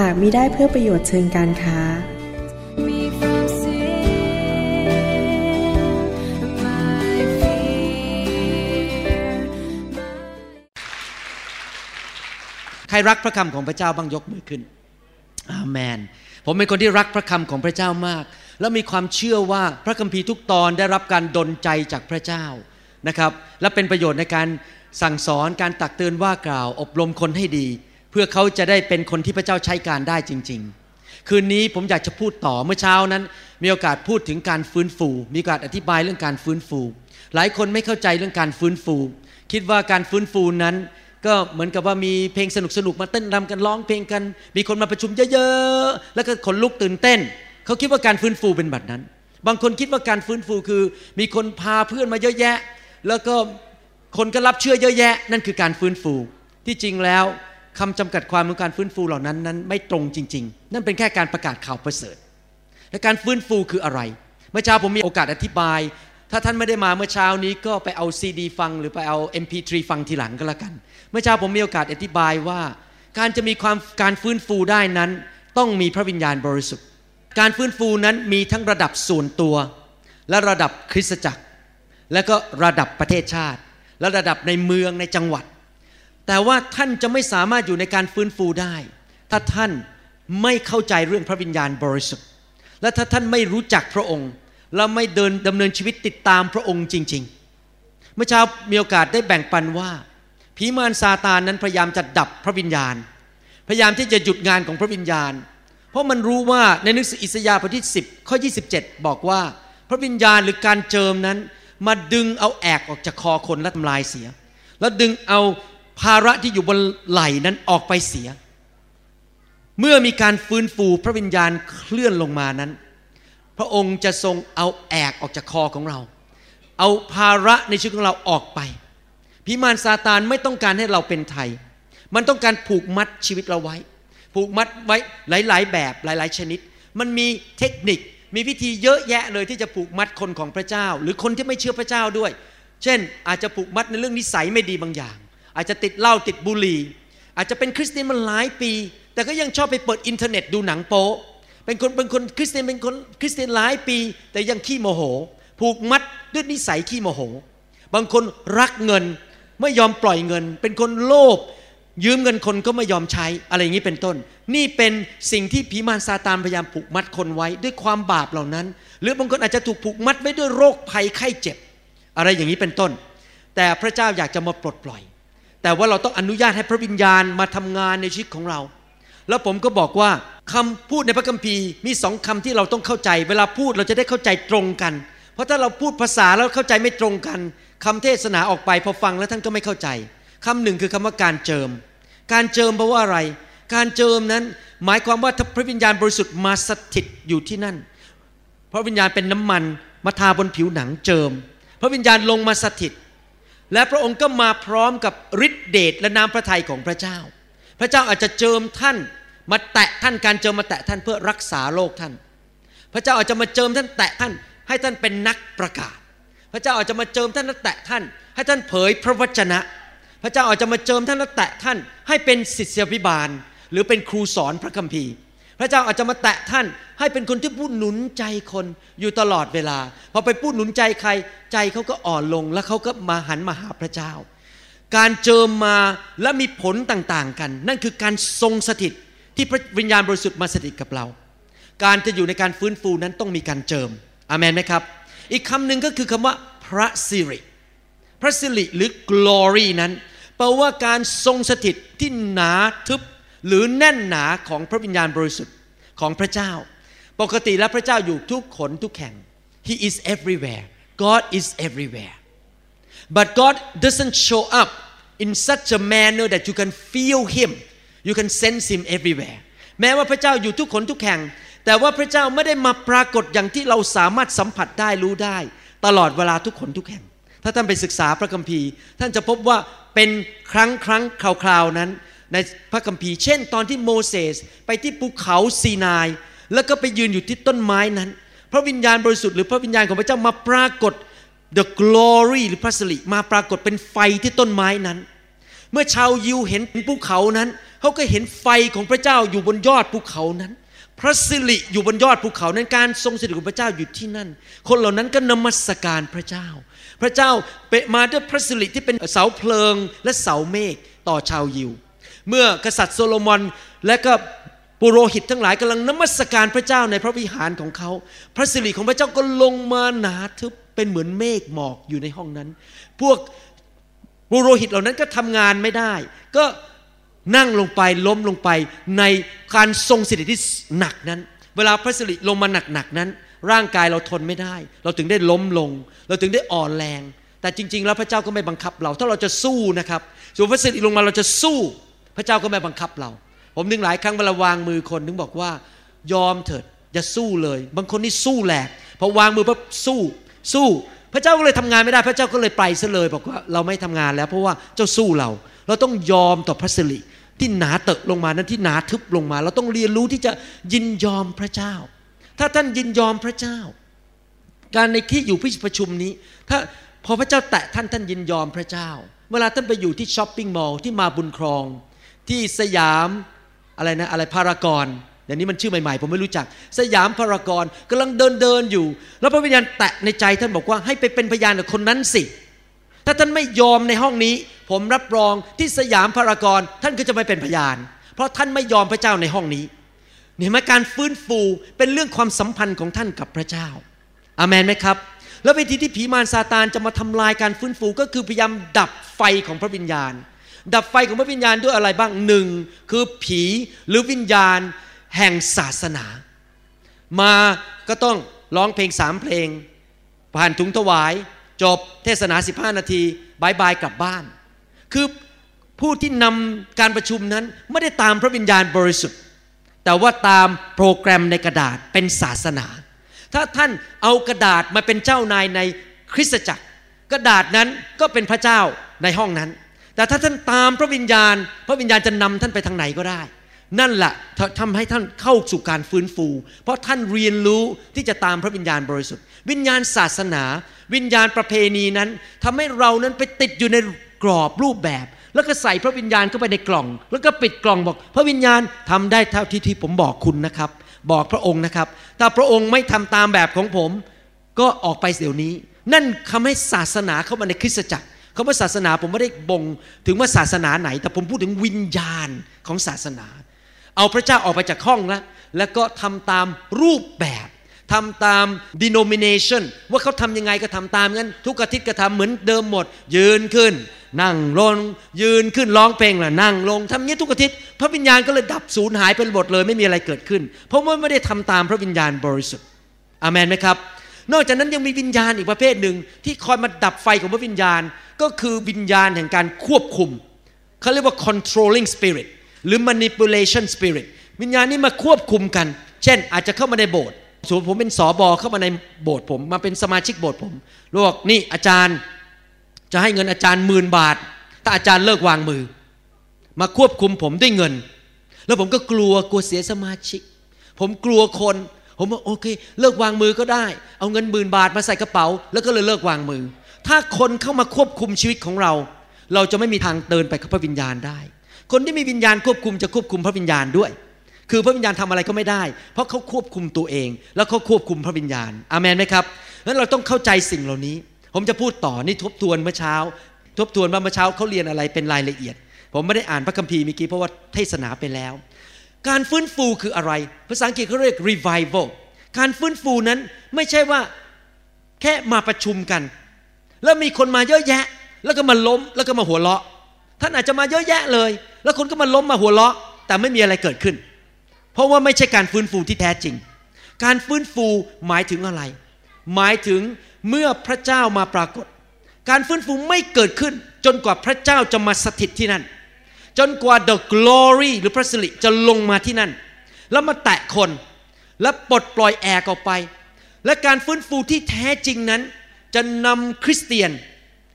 หากมิได้เพื่อประโยชน์เชิงการค้า ใครรักพระคำของพระเจ้าบ้างยกมือขึ้น อาเมน ผมเป็นคนที่รักพระคำของพระเจ้ามาก แล้วมีความเชื่อว่าพระคัมภีร์ทุกตอนได้รับการดลใจจากพระเจ้านะครับ และเป็นประโยชน์ในการสั่งสอนการตักเตือนว่ากล่าว อบรมคนให้ดี พื่อเขาจะได้เป็นคนที่พระเจ้าใช้การได้จริง ๆ คืนนี้ผมอยากจะพูดต่อเมื่อเช้านั้น มีโอกาสพูดถึงการฟื้นฟู มีโอกาสอธิบายเรื่องการฟื้นฟู หลายคนไม่เข้าใจเรื่องการฟื้นฟู คิดว่าการฟื้นฟูนั้น ก็เหมือนกับว่ามีเพลงสนุกสนุกๆมาเต้นรำกันร้องเพลงกัน มีคนมาประชุมเยอะๆ แล้วก็ขนลุกตื่นเต้น เขาคิดว่าการฟื้นฟูเป็นแบบนั้น บางคนคิดว่าการฟื้นฟูคือ มีคนพาเพื่อนมาเยอะแยะ แล้วก็คนก็รับเชื่อเยอะแยะ นั่นคือการฟื้นฟู ที่จริงแล้ว คำจำกัดความของการฟื้นฟูเหล่านั้นนั้นไม่ตรงจริง ๆ นั่นเป็นแค่การประกาศข่าวประเสริฐ และการฟื้นฟูคืออะไร เมื่อเช้าผมมีโอกาสอธิบาย ถ้าท่านไม่ได้มาเมื่อเช้านี้ก็ไปเอาซีดีฟัง หรือไปเอา MP3 ฟังทีหลังก็แล้วกัน เมื่อเช้าผมมีโอกาสอธิบายว่า การจะมีความการฟื้นฟูได้นั้น ต้องมีพระวิญญาณบริสุทธิ์ การฟื้นฟูนั้นมีทั้งระดับส่วนตัว และระดับคริสตจักร และก็ระดับประเทศชาติ และระดับในเมืองในจังหวัด แต่ว่าท่านจะไม่สามารถอยู่ในการฟื้นฟูได้ ถ้าท่านไม่เข้าใจเรื่องพระวิญญาณบริสุทธิ์ และถ้าท่านไม่รู้จักพระองค์ และไม่เดินดำเนินชีวิตติดตามพระองค์จริง ๆ เมื่อเช้ามีโอกาสได้แบ่งปันว่าผีมารซาตานนั้นพยายามจะดับพระวิญญาณ พยายามที่จะหยุดงานของพระวิญญาณ เพราะมันรู้ว่าในหนังสืออิสยาห์บทที่ 10 ข้อ 27 บอกว่า พระวิญญาณหรือการเจิมนั้น มาดึงเอาแอกออกจากคอคนและทำลายเสีย แล้วดึงเอา ภาระที่อยู่บนไหล่นั้นออกไปเสีย เมื่อมีการฟื้นฟูพระวิญญาณเคลื่อนลงมานั้น พระองค์จะทรงเอาแอกออกจากคอของเรา เอาภาระในชีวิตของเราออกไปเพราะมารซาตานไม่ต้องการให้เราเป็นไท มันต้องการผูกมัดชีวิตเราไว้ ผูกมัดไว้หลาย ๆ แบบหลาย ๆ ชนิด มันมีเทคนิค มีวิธีเยอะแยะเลยที่จะผูกมัดคนของพระเจ้า หรือคนที่ไม่เชื่อพระเจ้าด้วย เช่น อาจจะผูกมัดในเรื่องนิสัยไม่ดีบางอย่าง อาจจะติดเหล้าติดบุหรี่ อาจจะเป็นคริสเตียนมาหลายปี แต่ก็ยังชอบไปเปิดอินเทอร์เน็ตดูหนังโป๊เป็นคนเป็นคนคริสเตียนเป็นคนคริสเตียนหลายปี แต่ยังขี้โมโห ผูกมัดด้วยนิสัยขี้โมโห บางคนรักเงินไม่ยอมปล่อยเงิน เป็นคนโลภยืมเงินคนก็ไม่ยอมใช้อะไรอย่างนี้เป็นต้น นี่เป็นสิ่งที่ผีมารซาตานพยายามผูกมัดคนไว้ด้วยความบาปเหล่านั้น หรือบางคนอาจจะถูกผูกมัดไว้ด้วยโรคภัยไข้เจ็บ อะไรอย่างนี้เป็นต้น แต่พระเจ้าอยากจะมาปลดปล่อย แต่ว่าเราต้องอนุญาตให้พระวิญญาณมาทำงานในชีวิตของเรา แล้วผมก็บอกว่าคำพูดในพระคัมภีร์มีสองคำที่เราต้องเข้าใจ เวลาพูดเราจะได้เข้าใจตรงกัน เพราะถ้าเราพูดภาษาแล้วเข้าใจไม่ตรงกันคำเทศนาออกไปพอฟังแล้วท่านก็ไม่เข้าใจคำหนึ่งคือคำว่าการเจิม การเจิมแปลว่าอะไร การเจิมนั้นหมายความว่าถ้าพระวิญญาณบริสุทธิ์มาสถิตอยู่ที่นั่น พระวิญญาณเป็นน้ำมันมาทาบนผิวหนังเจิม พระวิญญาณลงมาสถิต และพระองค์ก็มาพร้อมกับฤทธิเดชและน้ำพระทัยของพระเจ้า พระเจ้าอาจจะเจิมท่านมาแตะท่านการเจิมมาแตะท่านเพื่อรักษาโรคท่าน พระเจ้าอาจจะมาเจิมท่านแตะท่าน ให้ท่านเป็นนักประกาศ พระเจ้าอาจจะมาเจิมท่านและแตะท่าน ให้ท่านเผยพระวจนะ พระเจ้าอาจจะมาเจิมท่านและแตะท่าน ให้เป็นศิษยาภิบาล หรือเป็นครูสอนพระคัมภีร์ พระเจ้าอาจจะมาแตะท่านให้เป็นคนที่พูดหนุนใจคนอยู่ตลอดเวลา พอไปพูดหนุนใจใคร ใจเขาก็อ่อนลง แล้วเขาก็มาหันมาหาพระเจ้า การเจิมมาและมีผลต่างๆกัน นั่นคือการทรงสถิตที่พระวิญญาณบริสุทธิ์มาสถิตกับเรา การจะอยู่ในการฟื้นฟูนั้นต้องมีการเจิมอเมนไหมครับ อีกคำหนึ่งก็คือคำว่าพระสิริ พระสิริหรือ glory นั้นแปลว่าการทรงสถิตที่หนาทึบ หรือแน่นหนาของพระวิญญาณบริสุทธิ์ของพระเจ้า ปกติแล้วพระเจ้าอยู่ทุกขนทุกแห่ง He is everywhere God is everywhere but God doesn't show up in such a manner that you can feel Him you can sense Him everywhere แม้ว่าพระเจ้าอยู่ทุกคนทุกแห่ง แต่ว่าพระเจ้าไม่ได้มาปรากฏอย่างที่เราสามารถสัมผัสได้รู้ได้ ตลอดเวลาทุกคนทุกแห่ง ถ้าท่านไปศึกษาพระคัมภีร์ ท่านจะพบว่าเป็นครั้งครั้งคราวๆนั้น ในพระคัมภีร์เช่น ตอนที่โมเสสไปที่ภูเขาซีนาย แล้วก็ไปยืนอยู่ที่ต้นไม้นั้น พระวิญญาณบริสุทธิ์หรือพระวิญญาณของพระเจ้ามาปรากฏ the glory หรือพระสิริมาปรากฏเป็นไฟที่ต้นไม้นั้น เมื่อชาวยิวเห็นภูเขานั้น เขาก็เห็นไฟของพระเจ้าอยู่บนยอดภูเขานั้น พระสิริอยู่บนยอดภูเขานั้นการทรงสิริของพระเจ้าอยู่ที่นั่น คนเหล่านั้นก็นมัสการพระเจ้า พระเจ้าเปะมาด้วยพระสิริที่เป็นเสาเพลิงและเสาเมฆต่อชาวยิว เมื่อกษัตริย์โซโลมอนและก็ปุโรหิตทั้งหลายกำลังนมัสการพระเจ้าในพระวิหารของเขา พระสิริของพระเจ้าก็ลงมาหนาทึบเป็นเหมือนเมฆหมอกอยู่ในห้องนั้น พวกปุโรหิตเหล่านั้นก็ทำงานไม่ได้ ก็นั่งลงไปล้มลงไปในการทรงสิริที่หนักนั้น เวลาพระสิริลงมาหนักๆนั้น ร่างกายเราทนไม่ได้ เราถึงได้ล้มลง เราถึงได้อ่อนแรง แต่จริง ๆ แล้วพระเจ้าก็ไม่บังคับเรา ถ้าเราจะสู้นะครับส่วนพระสิริลงมาเราจะสู้ พระเจ้าก็ไม่บังคับเรา ผมนึงหลายครั้งเวลาวางมือคนนึงบอกว่ายอมเถิดอย่าสู้เลย บางคนนี่สู้แหลกพอวางมือปั๊บสู้สู้พระเจ้าก็เลยทำงานไม่ได้ พระเจ้าก็เลยไปซะเลยบอกว่าเราไม่ทำงานแล้ว เพราะว่าเจ้าสู้เรา เราต้องยอมต่อพระสิริที่หนาเตอะลงมานั้นที่หนาทึบลงมา เราต้องเรียนรู้ที่จะยินยอมพระเจ้า ถ้าท่านยินยอมพระเจ้า การในที่อยู่พิประชุมนี้ ถ้าพอพระเจ้าแตะท่านท่านยินยอมพระเจ้า เวลาท่านไปอยู่ที่ช้อปปิ้งมอลล์ที่มาบุญครอง ที่สยามอะไรนะอะไรพารากอนเดี๋ยวนี้มันชื่อใหม่ๆ ผมไม่รู้จัก สยามพารากอนกำลังเดินเดินอยู่ แล้วพระวิญญาณแตะในใจท่านบอกว่าให้ไปเป็นพยานกับคนนั้นสิ ถ้าท่านไม่ยอมในห้องนี้ ผมรับรองที่สยามพารากอนท่านก็จะไม่เป็นพยาน เพราะท่านไม่ยอมพระเจ้าในห้องนี้เห็นไหมการฟื้นฟูเป็นเรื่องความสัมพันธ์ของท่านกับพระเจ้า อามันไหมครับ แล้ววิธีที่ผีมารซาตานจะมาทำลายการฟื้นฟูก็คือพยายามดับไฟของพระวิญญาณ ดับไฟของพระวิญญาณด้วยอะไรบ้างหนึ่งคือผีหรือวิญญาณแห่งศาสนา มาก็ต้องร้องเพลงสามเพลง ผ่านถุงถวาย จบเทศนา 15 นาทีบายบายกลับบ้าน คือผู้ที่นำการประชุมนั้นไม่ได้ตามพระวิญญาณบริสุทธิ์ แต่ว่าตามโปรแกรมในกระดาษเป็นศาสนา ถ้าท่านเอากระดาษมาเป็นเจ้านายในคริสตจักร กระดาษนั้นก็เป็นพระเจ้าในห้องนั้น แต่ถ้าท่านตามพระวิญญาณ พระวิญญาณจะนำท่านไปทางไหนก็ได้ นั่นแหละทำให้ท่านเข้าสู่การฟื้นฟู เพราะท่านเรียนรู้ที่จะตามพระวิญญาณบริสุทธิ์ วิญญาณศาสนา วิญญาณประเพณีนั้นทำให้เรานั้นไปติดอยู่ในกรอบรูปแบบ แล้วก็ใส่พระวิญญาณเข้าไปในกล่อง แล้วก็ปิดกล่องบอก พระวิญญาณทำได้เท่าที่ที่ผมบอกคุณนะครับ บอกพระองค์นะครับ ถ้าพระองค์ไม่ทำตามแบบของผม ก็ออกไปเดี๋ยวนี้ นั่นทำให้ศาสนาเข้ามาในคริสตจักร คำว่าศาสนาผมไม่ได้บ่งถึงว่าศาสนาไหน แต่ผมพูดถึงวิญญาณของศาสนา เอาพระเจ้าออกไปจากห้องแล้วแล้วก็ทำตามรูปแบบทำตาม denomination ว่าเขาทำยังไงก็ทำตามงั้น ทุกอาทิตย์ก็ทำเหมือนเดิมหมด ยืนขึ้น นั่งลง ยืนขึ้นร้องเพลงล่ะนั่งลงทำงนี้ทุกอาทิตย์พระวิญญาณก็เลยดับสูญหายไปหมดเลยไม่มีอะไรเกิดขึ้น เพราะว่าไม่ได้ทำตามพระวิญญาณบริสุทธิ์อามนไหมครับ นอกจากนั้นยังมีวิญญาณอีกประเภทหนึ่งที่คอยมาดับไฟของพระวิญญาณ ก็คือวิญญาณแห่งการควบคุมเขาเรียกว่า controlling spirit หรือ manipulation spirit วิญญาณนี้มาควบคุมกัน เช่น อาจจะเข้ามาในโบสถ์สมมติผมเป็นสอบอเข้ามาในโบสถ์ผมมาเป็นสมาชิกโบสถ์ผมรู้บอกนี่อาจารย์จะให้เงินอาจารย์หมื่นบาท ถ้าอาจารย์เลิกวางมือ มาควบคุมผมด้วยเงิน แล้วผมก็กลัวกลัวเสียสมาชิก ผมกลัวคน ผมว่าโอเค เลิกวางมือก็ได้ เอาเงินหมื่นบาทมาใส่กระเป๋า แล้วก็เลยเลิกวางมือ ถ้าคนเข้ามาควบคุมชีวิตของเรา เราจะไม่มีทางเดินไปกับพระวิญญาณได้ คนที่มีวิญญาณควบคุมจะควบคุมพระวิญญาณด้วย คือพระวิญญาณทำอะไรก็ไม่ได้ เพราะเขาควบคุมตัวเอง แล้วเขาควบคุมพระวิญญาณอามันไหมครับนั้นเราต้องเข้าใจสิ่งเหล่านี้ ผมจะพูดต่อนี่ทบทวนเมื่อเช้า ทบทวนว่าเมื่อเช้าเขาเรียนอะไรเป็นรายละเอียด ผมไม่ได้อ่านพระคัมภีร์เมื่อกี้เพราะว่าเทศนาไปแล้ว การฟื้นฟูคืออะไร ภาษาอังกฤษเขาเรียก revival การฟื้นฟูนั้นไม่ใช่ว่าแค่มาประชุมกัน แล้วมีคนมาเยอะแยะ แล้วก็มาล้มแล้วก็มาหัวเราะ ท่านอาจจะมาเยอะแยะเลย แล้วคนก็มาล้มมาหัวเราะ แต่ไม่มีอะไรเกิดขึ้น เพราะว่าไม่ใช่การฟื้นฟูที่แท้จริง การฟื้นฟูหมายถึงอะไร หมายถึงเมื่อพระเจ้ามาปรากฏ การฟื้นฟูไม่เกิดขึ้นจนกว่าพระเจ้าจะมาสถิตที่นั่น จนกว่า the glory หรือพระสิริจะลงมาที่นั่น แล้วมาแตะคนและปลดปล่อยแอกออกไป และการฟื้นฟูที่แท้จริงนั้น จะนำคริสเตียน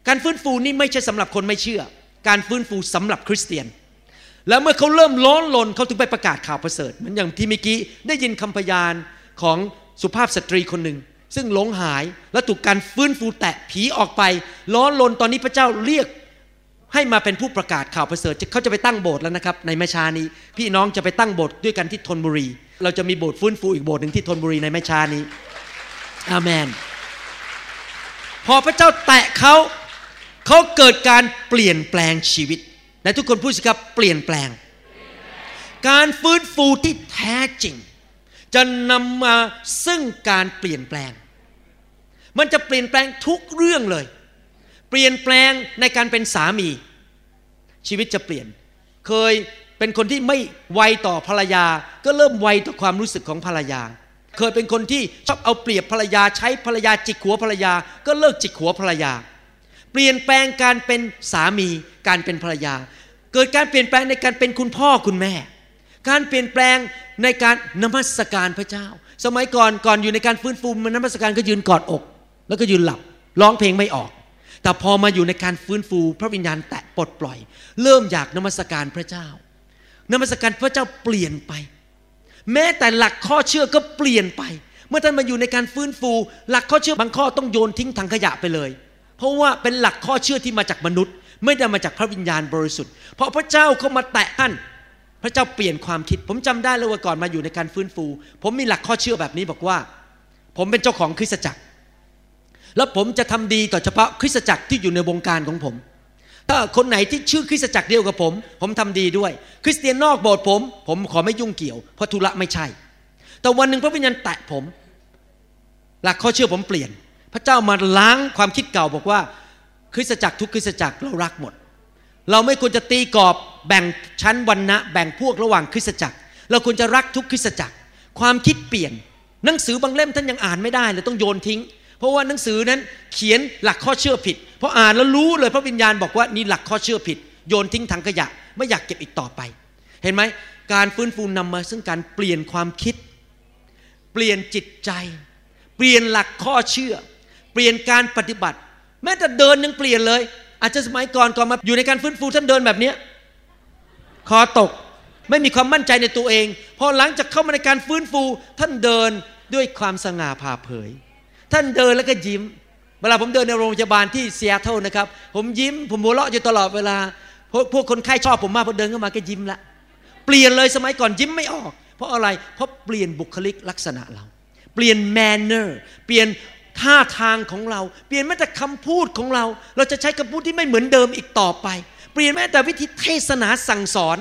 การฟื้นฟูนี่ไม่ใช่สำหรับคนไม่เชื่อ การฟื้นฟูสำหรับคริสเตียน แล้วเมื่อเขาเริ่มร้นลนเขาถึงไปประกาศข่าวประเสริฐเหมือนอย่างที่เมื่อกี้ได้ยินคำพยานของสุภาพสตรีคนหนึ่งซึ่งหลงหายและถูกการฟื้นฟูแตะผีออกไปร้อนลนตอนนี้พระเจ้าเรียก ให้มาเป็นผู้ประกาศข่าวประเสริฐเขาจะไปตั้งโบสถ์แล้วนะครับในแม่ชานี้ พี่น้องจะไปตั้งโบสถ์ด้วยกันที่ธนบุรี เราจะมีโบสถ์ฟื้นฟูอีกโบสถ์หนึ่งที่ธนบุรีในแม่ชานี้อาเมน พอพระเจ้าแตะเขาเขาเกิดการเปลี่ยนแปลงชีวิตและทุกคนพูดสิครับเปลี่ยนแปลง การฟื้นฟูที่แท้จริง จะนำมาซึ่งการเปลี่ยนแปลง มันจะเปลี่ยนแปลงทุกเรื่องเลย เปลี่ยนแปลงในการเป็นสามี ชีวิตจะเปลี่ยน เคยเป็นคนที่ไม่ไวต่อภรรยา ก็เริ่มไวต่อความรู้สึกของภรรยา เคยเป็นคนที่ชอบเอาเปรียบภรรยาใช้ภรรยาจิกหัวภรรยา ก็เลิกจิกหัวภรรยา เปลี่ยนแปลงการเป็นสามี การเป็นภรรยา เกิดการเปลี่ยนแปลงในการเป็นคุณพ่อคุณแม่ การเปลี่ยนแปลงในการนมัสการพระเจ้า สมัยก่อนก่อนอยู่ในการฟื้นฟูมันนมัสการก็ยืนกอดอก แล้วก็ยืนหลับร้องเพลงไม่ออก แต่พอมาอยู่ในการฟื้นฟู พระวิญญาณแตะปลดปล่อย เริ่มอยากนมัสการพระเจ้านมัสการพระเจ้าเปลี่ยนไป แม้แต่หลักข้อเชื่อก็เปลี่ยนไป เมื่อท่านมาอยู่ในการฟื้นฟู หลักข้อเชื่อบางข้อต้องโยนทิ้งถังขยะไปเลย เพราะว่าเป็นหลักข้อเชื่อที่มาจากมนุษย์ ไม่ได้มาจากพระวิญญาณบริสุทธิ์เพราะพระเจ้าเข้ามาแตะท่านพระเจ้าเปลี่ยนความคิด ผมจำได้เลยว่าก่อนมาอยู่ในการฟื้นฟู ผมมีหลักข้อเชื่อแบบนี้บอกว่า ผมเป็นเจ้าของคริสตจักร แล้วผมจะทำดีต่อเฉพาะคริสตจักรที่อยู่ในวงการของผม ถ้าคนไหนที่ชื่อคริสตจักรเดียวกับผม ผมทำดีด้วย คริสเตียนนอกโบสถ์ผม ผมขอไม่ยุ่งเกี่ยวเพราะธุระไม่ใช่ แต่วันหนึ่งพระวิญญาณแตะผม หลักข้อเชื่อผมเปลี่ยน พระเจ้ามาล้างความคิดเก่าบอกว่า คริสตจักรทุกคริสตจักรเรารักหมด เราไม่ควรจะตีกรอบแบ่งชั้นวันนะแบ่งพวกระหว่างคริสตจักร เราควรจะรักทุกคริสตจักร ความคิดเปลี่ยน หนังสือบางเล่มท่านยังอ่านไม่ได้เลยต้องโยนทิ้ง เพราะว่าหนังสือนั้นเขียนหลักข้อเชื่อผิดพออ่านแล้วรู้เลยพระวิญญาณบอกว่านี่หลักข้อเชื่อผิด โยนทิ้งถังขยะ ไม่อยากเก็บอีกต่อไป เห็นไหมการฟื้นฟูนำมาซึ่งการเปลี่ยนความคิด เปลี่ยนจิตใจ เปลี่ยนหลักข้อเชื่อ เปลี่ยนการปฏิบัติ แม้แต่เดินยังเปลี่ยนเลย อาจจะสมัยก่อนก่อนมาอยู่ในการฟื้นฟูท่านเดินแบบเนี้ยคอตกไม่มีความมั่นใจในตัวเอง พอหลังจากเข้ามาในการฟื้นฟูท่านเดินด้วยความสง่าผ่าเผย ท่านเดินแล้วก็ยิ้ม เวลาผมเดินในโรงพยาบาลที่ซีแอตเทิลนะครับ ผมยิ้ม ผมหัวเราะอยู่ตลอดเวลา พวกพวกคนไข้ชอบผมมากพอเดินเข้ามาก็ยิ้มละ เปลี่ยนเลยสมัยก่อนยิ้มไม่ออก เพราะอะไร เพราะเปลี่ยนบุคลิกลักษณะเรา เปลี่ยน manner เปลี่ยนท่าทางของเรา เปลี่ยนแม้แต่คำพูดของเรา เราจะใช้คำพูดที่ไม่เหมือนเดิมอีกต่อไป เปลี่ยนแม้แต่วิธีเทศนาสั่งสอน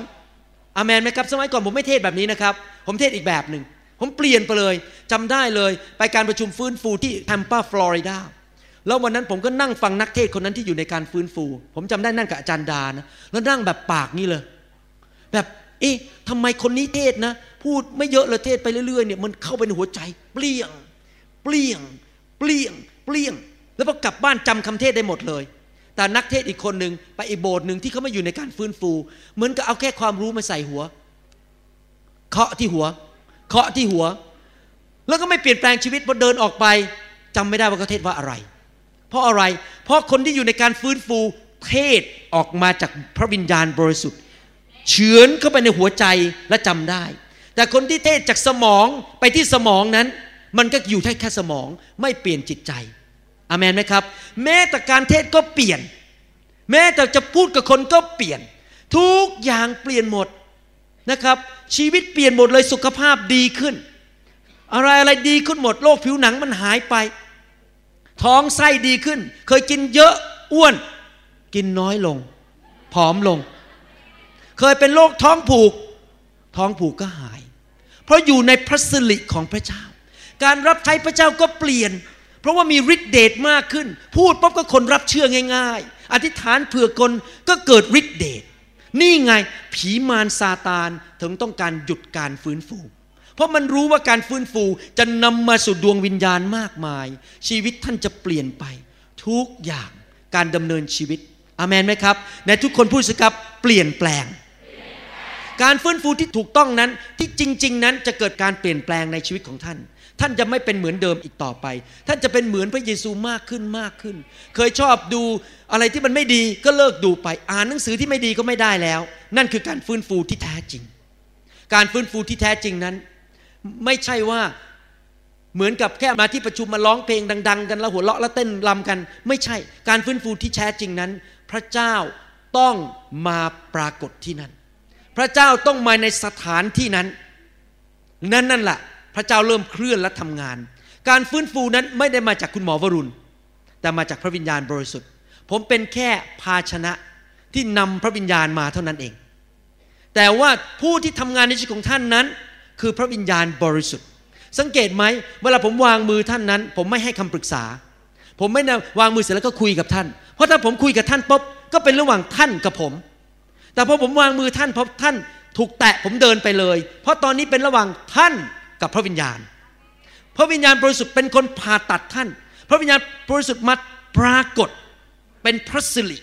อามนไหมครับ สมัยก่อนผมไม่เทศแบบนี้นะครับ ผมเทศอีกแบบหนึ่ง ผมเปลี่ยนไปเลยจำได้เลย ไปการประชุมฟื้นฟูที่แทมปาฟลอริดาแล้ววันนั้นผมก็นั่งฟังนักเทศคนนั้นที่อยู่ในการฟื้นฟู ผมจำได้นั่งกับอาจารย์ดานะแล้วนั่งแบบปากนี่เลย แบบเอ๊ะทำไมคนนี้เทศนะ พูดไม่เยอะเลยเทศไปเรื่อยๆเนี่ยมันเข้าไปในหัวใจเปลี่ยง เปลี่ยง เปลี่ยง เปลี่ยง แล้วพอกลับบ้านจำคำเทศได้หมดเลย แต่นักเทศอีกคนหนึ่งไปอีโบสถ์หนึ่งที่เขาไม่อยู่ในการฟื้นฟู เหมือนกับเอาแค่ความรู้มาใส่หัว เคาะที่หัว เคาะที่หัว แล้วก็ไม่เปลี่ยนแปลงชีวิตพอเดินออกไปจำไม่ได้ว่าเขาเทศว่าอะไร เพราะอะไร เพราะคนที่อยู่ในการฟื้นฟูเทศออกมาจากพระวิญญาณบริสุทธิ์เฉือนเข้าไปในหัวใจและจำได้ แต่คนที่เทศจากสมองไปที่สมองนั้น มันก็อยู่แค่แค่สมองไม่เปลี่ยนจิตใจอามนไหมครับ แม้แต่การเทศก็เปลี่ยน แม้แต่จะพูดกับคนก็เปลี่ยน ทุกอย่างเปลี่ยนหมด นะครับ ชีวิตเปลี่ยนหมดเลยสุขภาพดีขึ้น อะไรอะไรดีขึ้นหมดโรคผิวหนังมันหายไป ท้องไส้ดีขึ้น เคยกินเยอะอ้วน กินน้อยลง ผอมลง เคยเป็นโรคท้องผูก ท้องผูกก็หาย เพราะอยู่ในพระสิริของพระเจ้า การรับใช้พระเจ้าก็เปลี่ยน เพราะว่ามีฤทธิเดชมากขึ้น พูดปั๊บก็คนรับเชื่อง่าย ๆ อธิษฐานเผื่อคนก็เกิดฤทธิเดช นี่ไงผีมารซาตานถึงต้องการหยุดการฟื้นฟู เพราะมันรู้ว่าการฟื้นฟูจะนำมาสู่ดวงวิญญาณมากมาย ชีวิตท่านจะเปลี่ยนไป ทุกอย่างการดำเนินชีวิตอามนไหมครับในทุกคนพูดสิครับเปลี่ยนแปลง การฟื้นฟูที่ถูกต้องนั้นที่จริง ๆ นั้นจะเกิดการเปลี่ยนแปลงในชีวิตของท่าน ท่านจะไม่เป็นเหมือนเดิมอีกต่อไป ท่านจะเป็นเหมือนพระเยซูมากขึ้นมากขึ้น เคยชอบดูอะไรที่มันไม่ดีก็เลิกดูไป อ่านหนังสือที่ไม่ดีก็ไม่ได้แล้ว นั่นคือการฟื้นฟูที่แท้จริง การฟื้นฟูที่แท้จริงนั้น ไม่ใช่ว่าเหมือนกับแค่มาที่ประชุมมาร้องเพลงดัง ๆ กันแล้วหัวเราะแล้วเต้นรำกัน ไม่ใช่ การฟื้นฟูที่แท้จริงนั้น พระเจ้าต้องมาปรากฏที่นั่น พระเจ้าต้องมาในสถานที่นั้น นั่นนั่นแหละ ระเจ้าเริ่มเคลื่อนและทำงาน การฟื้นฟูนั้นไม่ได้มาจากคุณหมอวรุณ แต่มาจากพระวิญญาณบริสุทธิ์ ผมเป็นแค่ภาชนะที่นำพระวิญญาณมาเท่านั้นเอง แต่ว่าผู้ที่ทำงานในชีวิตของท่านนั้น คือพระวิญญาณบริสุทธิ์ สังเกตไหมเวลาผมวางมือท่านนั้น ผมไม่ให้คำปรึกษา ผมไม่วางมือเสร็จแล้วก็คุยกับท่าน เพราะถ้าผมคุยกับท่านปุ๊บก็เป็นระหว่างท่านกับผม แต่พอผมวางมือท่านพอท่านถูกแตะผมเดินไปเลย เพราะตอนนี้เป็นระหว่างท่าน กับพระวิญญาณ พระวิญญาณบริสุทธิ์เป็นคนผ่าตัดท่าน พระวิญญาณบริสุทธิ์มาปรากฏเป็นพระสิริ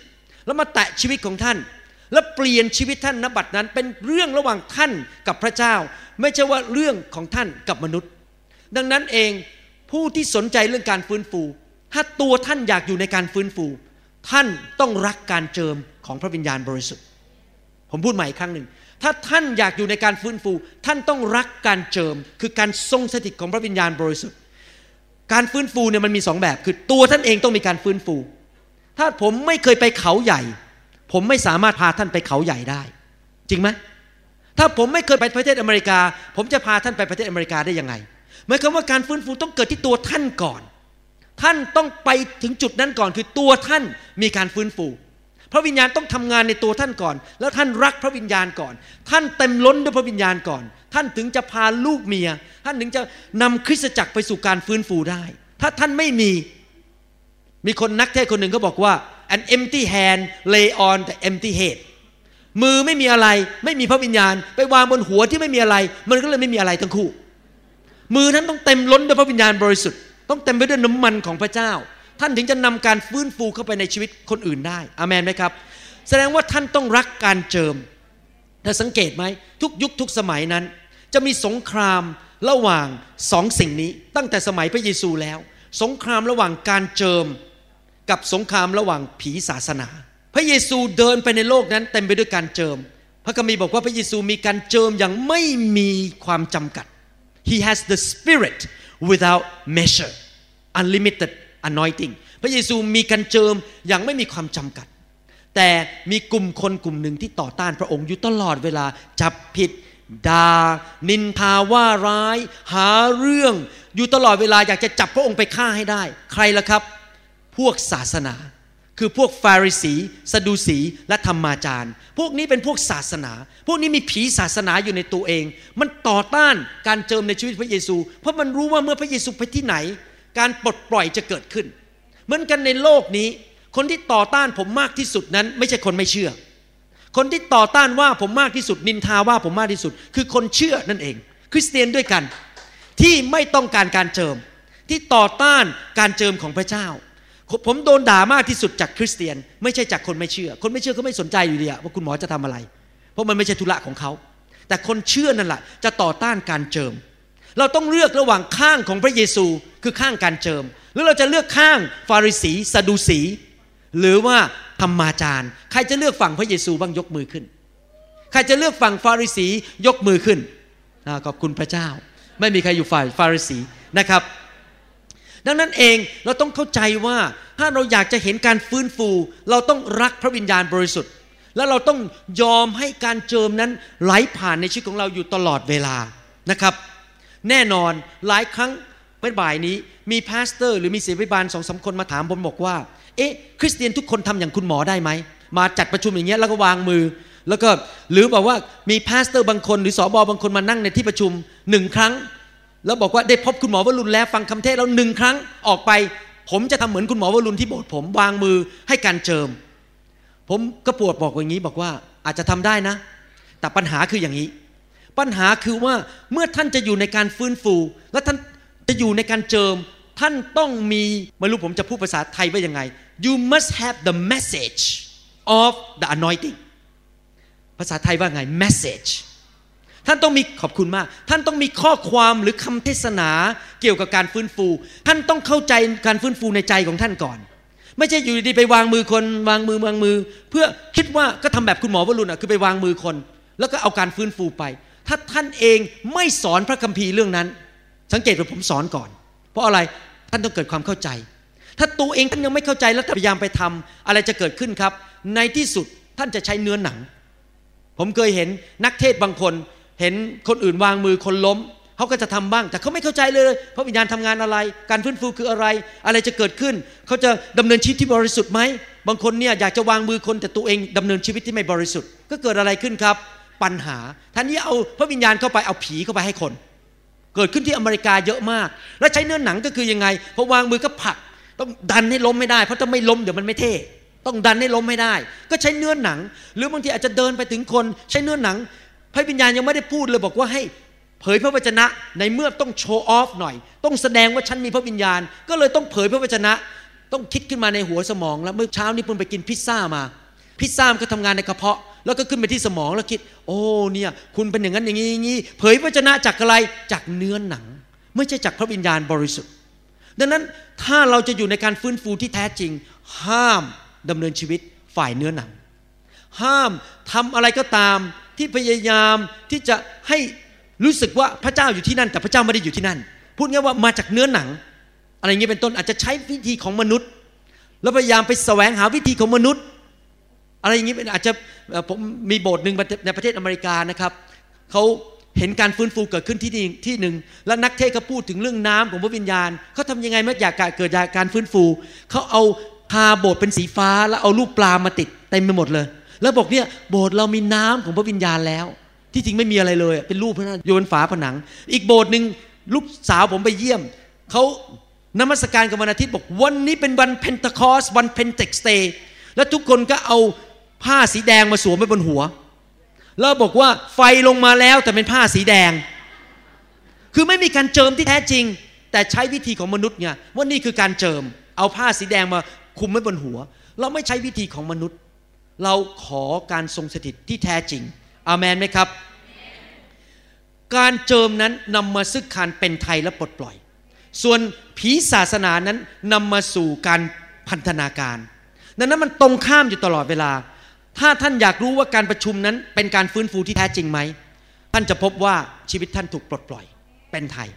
แล้วมาแตะชีวิตของท่าน แล้วเปลี่ยนชีวิตท่านนบัดนั้นเป็นเรื่องระหว่างท่านกับพระเจ้า ไม่ใช่ว่าเรื่องของท่านกับมนุษย์ ดังนั้นเองผู้ที่สนใจเรื่องการฟื้นฟู ถ้าตัวท่านอยากอยู่ในการฟื้นฟู ท่านต้องรักการเจิมของพระวิญญาณบริสุทธิ์ ผมพูดใหม่อีกครั้งหนึ่ง ถ้าท่านอยากอยู่ในการฟื้นฟู ท่านต้องรักการเจิม คือการทรงสถิตของพระวิญญาณบริสุทธิ์ การฟื้นฟูเนี่ยมันมีสองแบบ คือตัวท่านเองต้องมีการฟื้นฟู ถ้าผมไม่เคยไปเขาใหญ่ ผมไม่สามารถพาท่านไปเขาใหญ่ได้ จริงไหมถ้าผมไม่เคยไปประเทศอเมริกา ผมจะพาท่านไปประเทศอเมริกาได้ยังไงหมายความว่าการฟื้นฟูต้องเกิดที่ตัวท่านก่อน ท่านต้องไปถึงจุดนั้นก่อน คือตัวท่านมีการฟื้นฟู ระวิญญาณต้องทำงานในตัวท่านก่อน แล้วท่านรักพระวิญญาณก่อน ท่านเต็มล้นด้วยพระวิญญาณก่อน ท่านถึงจะพาลูกเมีย ท่านถึงจะนำคริสตจักรไปสู่การฟื้นฟูได้ ถ้าท่านไม่มี มีคนนักเทศน์คนหนึ่งเขาบอกว่า an empty hand lay on the empty head มือไม่มีอะไร ไม่มีพระวิญญาณ ไปวางบนหัวที่ไม่มีอะไร มันก็เลยไม่มีอะไรทั้งคู่ มือนั้นต้องเต็มล้นด้วยพระวิญญาณบริสุทธิ์ต้องเต็มไปด้วยน้ำมันของพระเจ้า ท่านถึงจะนำการฟื้นฟูเข้าไปในชีวิตคนอื่นได้อามันไหมครับ แสดงว่าท่านต้องรักการเจิมถ้าสังเกตไหมทุกยุคทุกสมัยนั้น จะมีสงครามระหว่างสองสิ่งนี้ ตั้งแต่สมัยพระเยซูแล้ว สงครามระหว่างการเจิม กับสงครามระหว่างผีศาสนา พระเยซูเดินไปในโลกนั้นเต็มไปด้วยการเจิม พระคัมภีร์บอกว่าพระเยซูมีการเจิมอย่างไม่มีความจำกัด He has the spirit without measure unlimited anointing พระเยซูมีการเจิมอย่างไม่มีความจำกัด แต่มีกลุ่มคนกลุ่มหนึ่งที่ต่อต้านพระองค์อยู่ตลอดเวลาจับผิดดา่านินทาว่าร้าย หาเรื่องอยู่ตลอดเวลาอยากจะจับพระองค์ไปฆ่าให้ได้ ใครล่ะครับ พวกศาสนา คือพวกฟาริสีสดูสีและธรรมาจารย์ พวกนี้เป็นพวกศาสนา พวกนี้มีผีศาสนาอยู่ในตัวเอง มันต่อต้านการเจิมในชีวิตพระเยซู เพราะมันรู้ว่าเมื่อพระเยซูไปที่ไหน การปลดปล่อยจะเกิดขึ้น เหมือนกันในโลกนี้ คนที่ต่อต้านผมมากที่สุดนั้น ไม่ใช่คนไม่เชื่อ คนที่ต่อต้านว่าผมมากที่สุด นินทาว่าผมมากที่สุด คือคนเชื่อนั่นเอง คริสเตียนด้วยกัน ที่ไม่ต้องการการเจิม ที่ต่อต้านการเจิมของพระเจ้า ผมโดนด่ามากที่สุดจากคริสเตียน ไม่ใช่จากคนไม่เชื่อ คนไม่เชื่อเขาไม่สนใจอยู่ดีว่าคุณหมอจะทำอะไร เพราะมันไม่ใช่ธุระของเขาแต่คนเชื่อนั่นแหละจะต่อต้านการเจิม เราต้องเลือกระหว่างข้างของพระเยซูคือข้างการเจิม หรือเราจะเลือกข้างฟาริสีสะดูสี หรือว่าธรรมาจารย์ ใครจะเลือกฝั่งพระเยซูบ้างยกมือขึ้น ใครจะเลือกฝั่งฟาริสียกมือขึ้นอขอบคุณพระเจ้า ไม่มีใครอยู่ฝ่ายฟาริสีนะครับ ดังนั้นเองเราต้องเข้าใจว่าถ้าเราอยากจะเห็นการฟื้นฟู เราต้องรักพระวิญญาณบริสุทธิ์ แล้วเราต้องยอมให้การเจิมนั้นไหลผ่านในชีวิตของเราอยู่ตลอดเวลานะครับ แน่นอนหลายครั้งเป็นบ่ายนี้มี pastor หรือมีศิษยาภิบาลสองสามคนมาถามผมบอกว่า เอ๊ะ คริสเตียนทุกคนทำอย่างคุณหมอได้ไหม มาจัดประชุมอย่างเงี้ยแล้วก็วางมือ แล้วก็หรือบอกว่ามี pastor บางคน หรือสอบอบางคนมานั่งในที่ประชุมหนึ่งครั้ง แล้วบอกว่าได้พบคุณหมอวรุณแล้วฟังคำเทศแล้วหนึ่งครั้งออกไป ผมจะทำเหมือนคุณหมอวรุณที่โบสถ์ผมวางมือให้การเจิม ผมก็ปวดบอกอย่างนี้บอกว่าอาจจะทำได้นะ แต่ปัญหาคืออย่างนี้ ปัญหาคือว่าเมื่อท่านจะอยู่ในการฟื้นฟู และท่านจะอยู่ในการเจิม ท่านต้องมีไม่รู้ผมจะพูดภาษาไทยว่ายังไง you must have the message of the anointing ภาษาไทยว่าไง message ท่านต้องมีขอบคุณมาก ท่านต้องมีข้อความหรือคำเทศนาเกี่ยวกับการฟื้นฟู ท่านต้องเข้าใจการฟื้นฟูในใจของท่านก่อน ไม่ใช่อยู่ดีๆไปวางมือคนวางมือวางมือ เพื่อคิดว่าก็ทำแบบคุณหมอวรุณอะคือไปวางมือคน แล้วก็เอาการฟื้นฟูไป ถ้าท่านเองไม่สอนพระคัมภีร์เรื่องนั้น สังเกตว่าผมสอนก่อน เพราะอะไรท่านต้องเกิดความเข้าใจ ถ้าตัวเองท่านยังไม่เข้าใจแล้วพยายามไปทำอะไรจะเกิดขึ้นครับ ในที่สุดท่านจะใช้เนื้อหนัง ผมเคยเห็นนักเทศบางคน เห็นคนอื่นวางมือคนล้มเขาก็จะทำบ้าง แต่เขาไม่เข้าใจเลยพระวิญญาณทำงานอะไร การฟื้นฟูคืออะไร อะไรจะเกิดขึ้น เขาจะดำเนินชีวิตที่บริสุทธิ์ไหมบางคนเนี่ยอยากจะวางมือคนแต่ตัวเองดำเนินชีวิตที่ไม่บริสุทธิ์ก็เกิดอะไรขึ้นครับ ปัญหาท่านนี้เอาพระวิญญาณเข้าไปเอาผีเข้าไปให้คน เกิดขึ้นที่อเมริกาเยอะมาก แล้วใช้เนื้อหนังก็คือยังไงพอวางมือก็ผลัก ต้องดันให้ล้มไม่ได้ เพราะถ้าไม่ล้มเดี๋ยวมันไม่เท่ต้องดันให้ล้มไม่ได้ ก็ใช้เนื้อหนัง หรือบางทีอาจจะเดินไปถึงคน ใช้เนื้อหนัง พระวิญญาณยังไม่ได้พูดเลยบอกว่าให้เผยพระวจนะในเมื่อต้องโชว์ออฟหน่อย ต้องแสดงว่าฉันมีพระวิญญาณ ก็เลยต้องเผยพระวจนะ ต้องคิดขึ้นมาในหัวสมอง แล้วเมื่อเช้านี้เพิ่งไปกินพิซซ่ามา พิซซ่ามันก็ทำงานในกระเพาะ แล้วก็ขึ้นไปที่สมองแล้วคิด โอ้เนี่ยคุณเป็นอย่างนั้นอย่างนี้อย่างนี้เผยพระวจนะจากอะไรจากเนื้อหนัง ไม่ใช่จากพระวิญญาณบริสุทธิ์ ดังนั้นถ้าเราจะอยู่ในการฟื้นฟูที่แท้จริง ห้ามดำเนินชีวิตฝ่ายเนื้อหนัง ห้ามทำอะไรก็ตามที่พยายามที่จะให้รู้สึกว่าพระเจ้าอยู่ที่นั่น แต่พระเจ้าไม่ได้อยู่ที่นั่น พูดง่ายว่ามาจากเนื้อหนัง อะไรอย่างเงี้เป็นต้นอาจจะใช้วิธีของมนุษย์ แล้วพยายามไปแสวงหาวิธีของมนุษย์ อะไรอย่างนี้เป็นอาจจะผมมีโบสถ์หนึ่งในประเทศอเมริกานะครับเขาเห็นการฟื้นฟูเกิดขึ้นที่นี่ที่หนึ่งแล้วนักเทศน์เขาพูดถึงเรื่องน้ำของพระวิญญาณเขาทำยังไงเมื่ออยากเกิดการฟื้นฟูเขาเอาทาโบสถ์เป็นสีฟ้าแล้วเอารูปปลามาติดเต็มไปหมดเลย แล้วบอกเนี่ยโบสถ์เรามีน้ำของพระวิญญาณแล้ว ที่จริงไม่มีอะไรเลย เป็นรูปภาพนั้นอยู่บนฝาผนัง อีกโบสถ์หนึ่งลูกสาวผมไปเยี่ยมเขานมัสการกับวันอาทิตย์บอกวันนี้เป็นวัน Pentecost วัน Pentecost Day แล้วทุกคนก็เอา ผ้าสีแดงมาสวมไว้บนหัว แล้วบอกว่าไฟลงมาแล้วแต่เป็นผ้าสีแดง คือไม่มีการเจิมที่แท้จริง แต่ใช้วิธีของมนุษย์ไงว่านี่คือการเจิม เอาผ้าสีแดงมาคุมไว้บนหัว เราไม่ใช้วิธีของมนุษย์ เราขอการทรงสถิตที่แท้จริงอาเมนไหมครับการเจิมนั้นนำมาซึ่งการเป็นไทยและปลดปล่อย ส่วนผีศาสนานั้นนำมาสู่การพันธนาการ ดังนั้นมันตรงข้ามอยู่ตลอดเวลา ถ้าท่านอยากรู้ว่าการประชุมนั้นเป็นการฟื้นฟูที่แท้จริงไหม ท่านจะพบว่าชีวิตท่านถูกปลดปล่อยเป็นไทย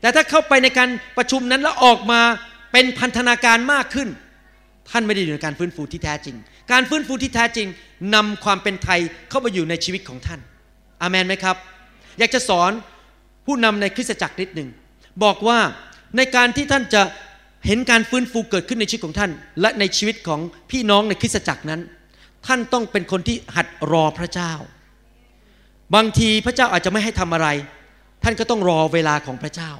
แต่ถ้าเข้าไปในการประชุมนั้นแล้วออกมาเป็นพันธนาการมากขึ้น ท่านไม่ได้อยู่ในการฟื้นฟูที่แท้จริง การฟื้นฟูที่แท้จริงนำความเป็นไทยเข้ามาอยู่ในชีวิตของท่าน อาเมนไหมครับ อยากจะสอนผู้นำในคริสตจักรนิดหนึ่งบอกว่าในการที่ท่านจะเห็นการฟื้นฟูเกิดขึ้นในชีวิตของท่าน และในชีวิตของพี่น้องในคริสตจักรนั้น ท่านต้องเป็นคนที่หัดรอพระเจ้า บางทีพระเจ้าอาจจะไม่ให้ทำอะไร ท่านก็ต้องรอเวลาของพระเจ้า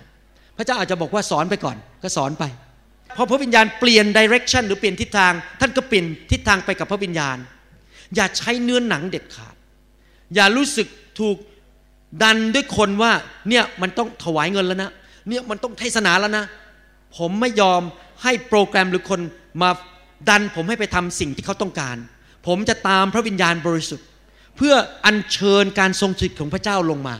พระเจ้าอาจจะบอกว่าสอนไปก่อน ก็สอนไปพอพระวิญญาณเปลี่ยนดิเรกชันหรือเปลี่ยนทิศทาง ท่านก็เปลี่ยนทิศทางไปกับพระวิญญาณ อย่าใช้เนื้อหนังเด็ดขาด อย่ารู้สึกถูกดันด้วยคนว่าเนี่ยมันต้องถวายเงินแล้วนะเนี่ยมันต้องเทศนาแล้วนะ ผมไม่ยอมให้โปรแกรมหรือคนมาดันผมให้ไปทำสิ่งที่เขาต้องการ ผมจะตามพระวิญญาณบริสุทธิ์ เพื่ออัญเชิญการทรงสถิตของพระเจ้าลงมา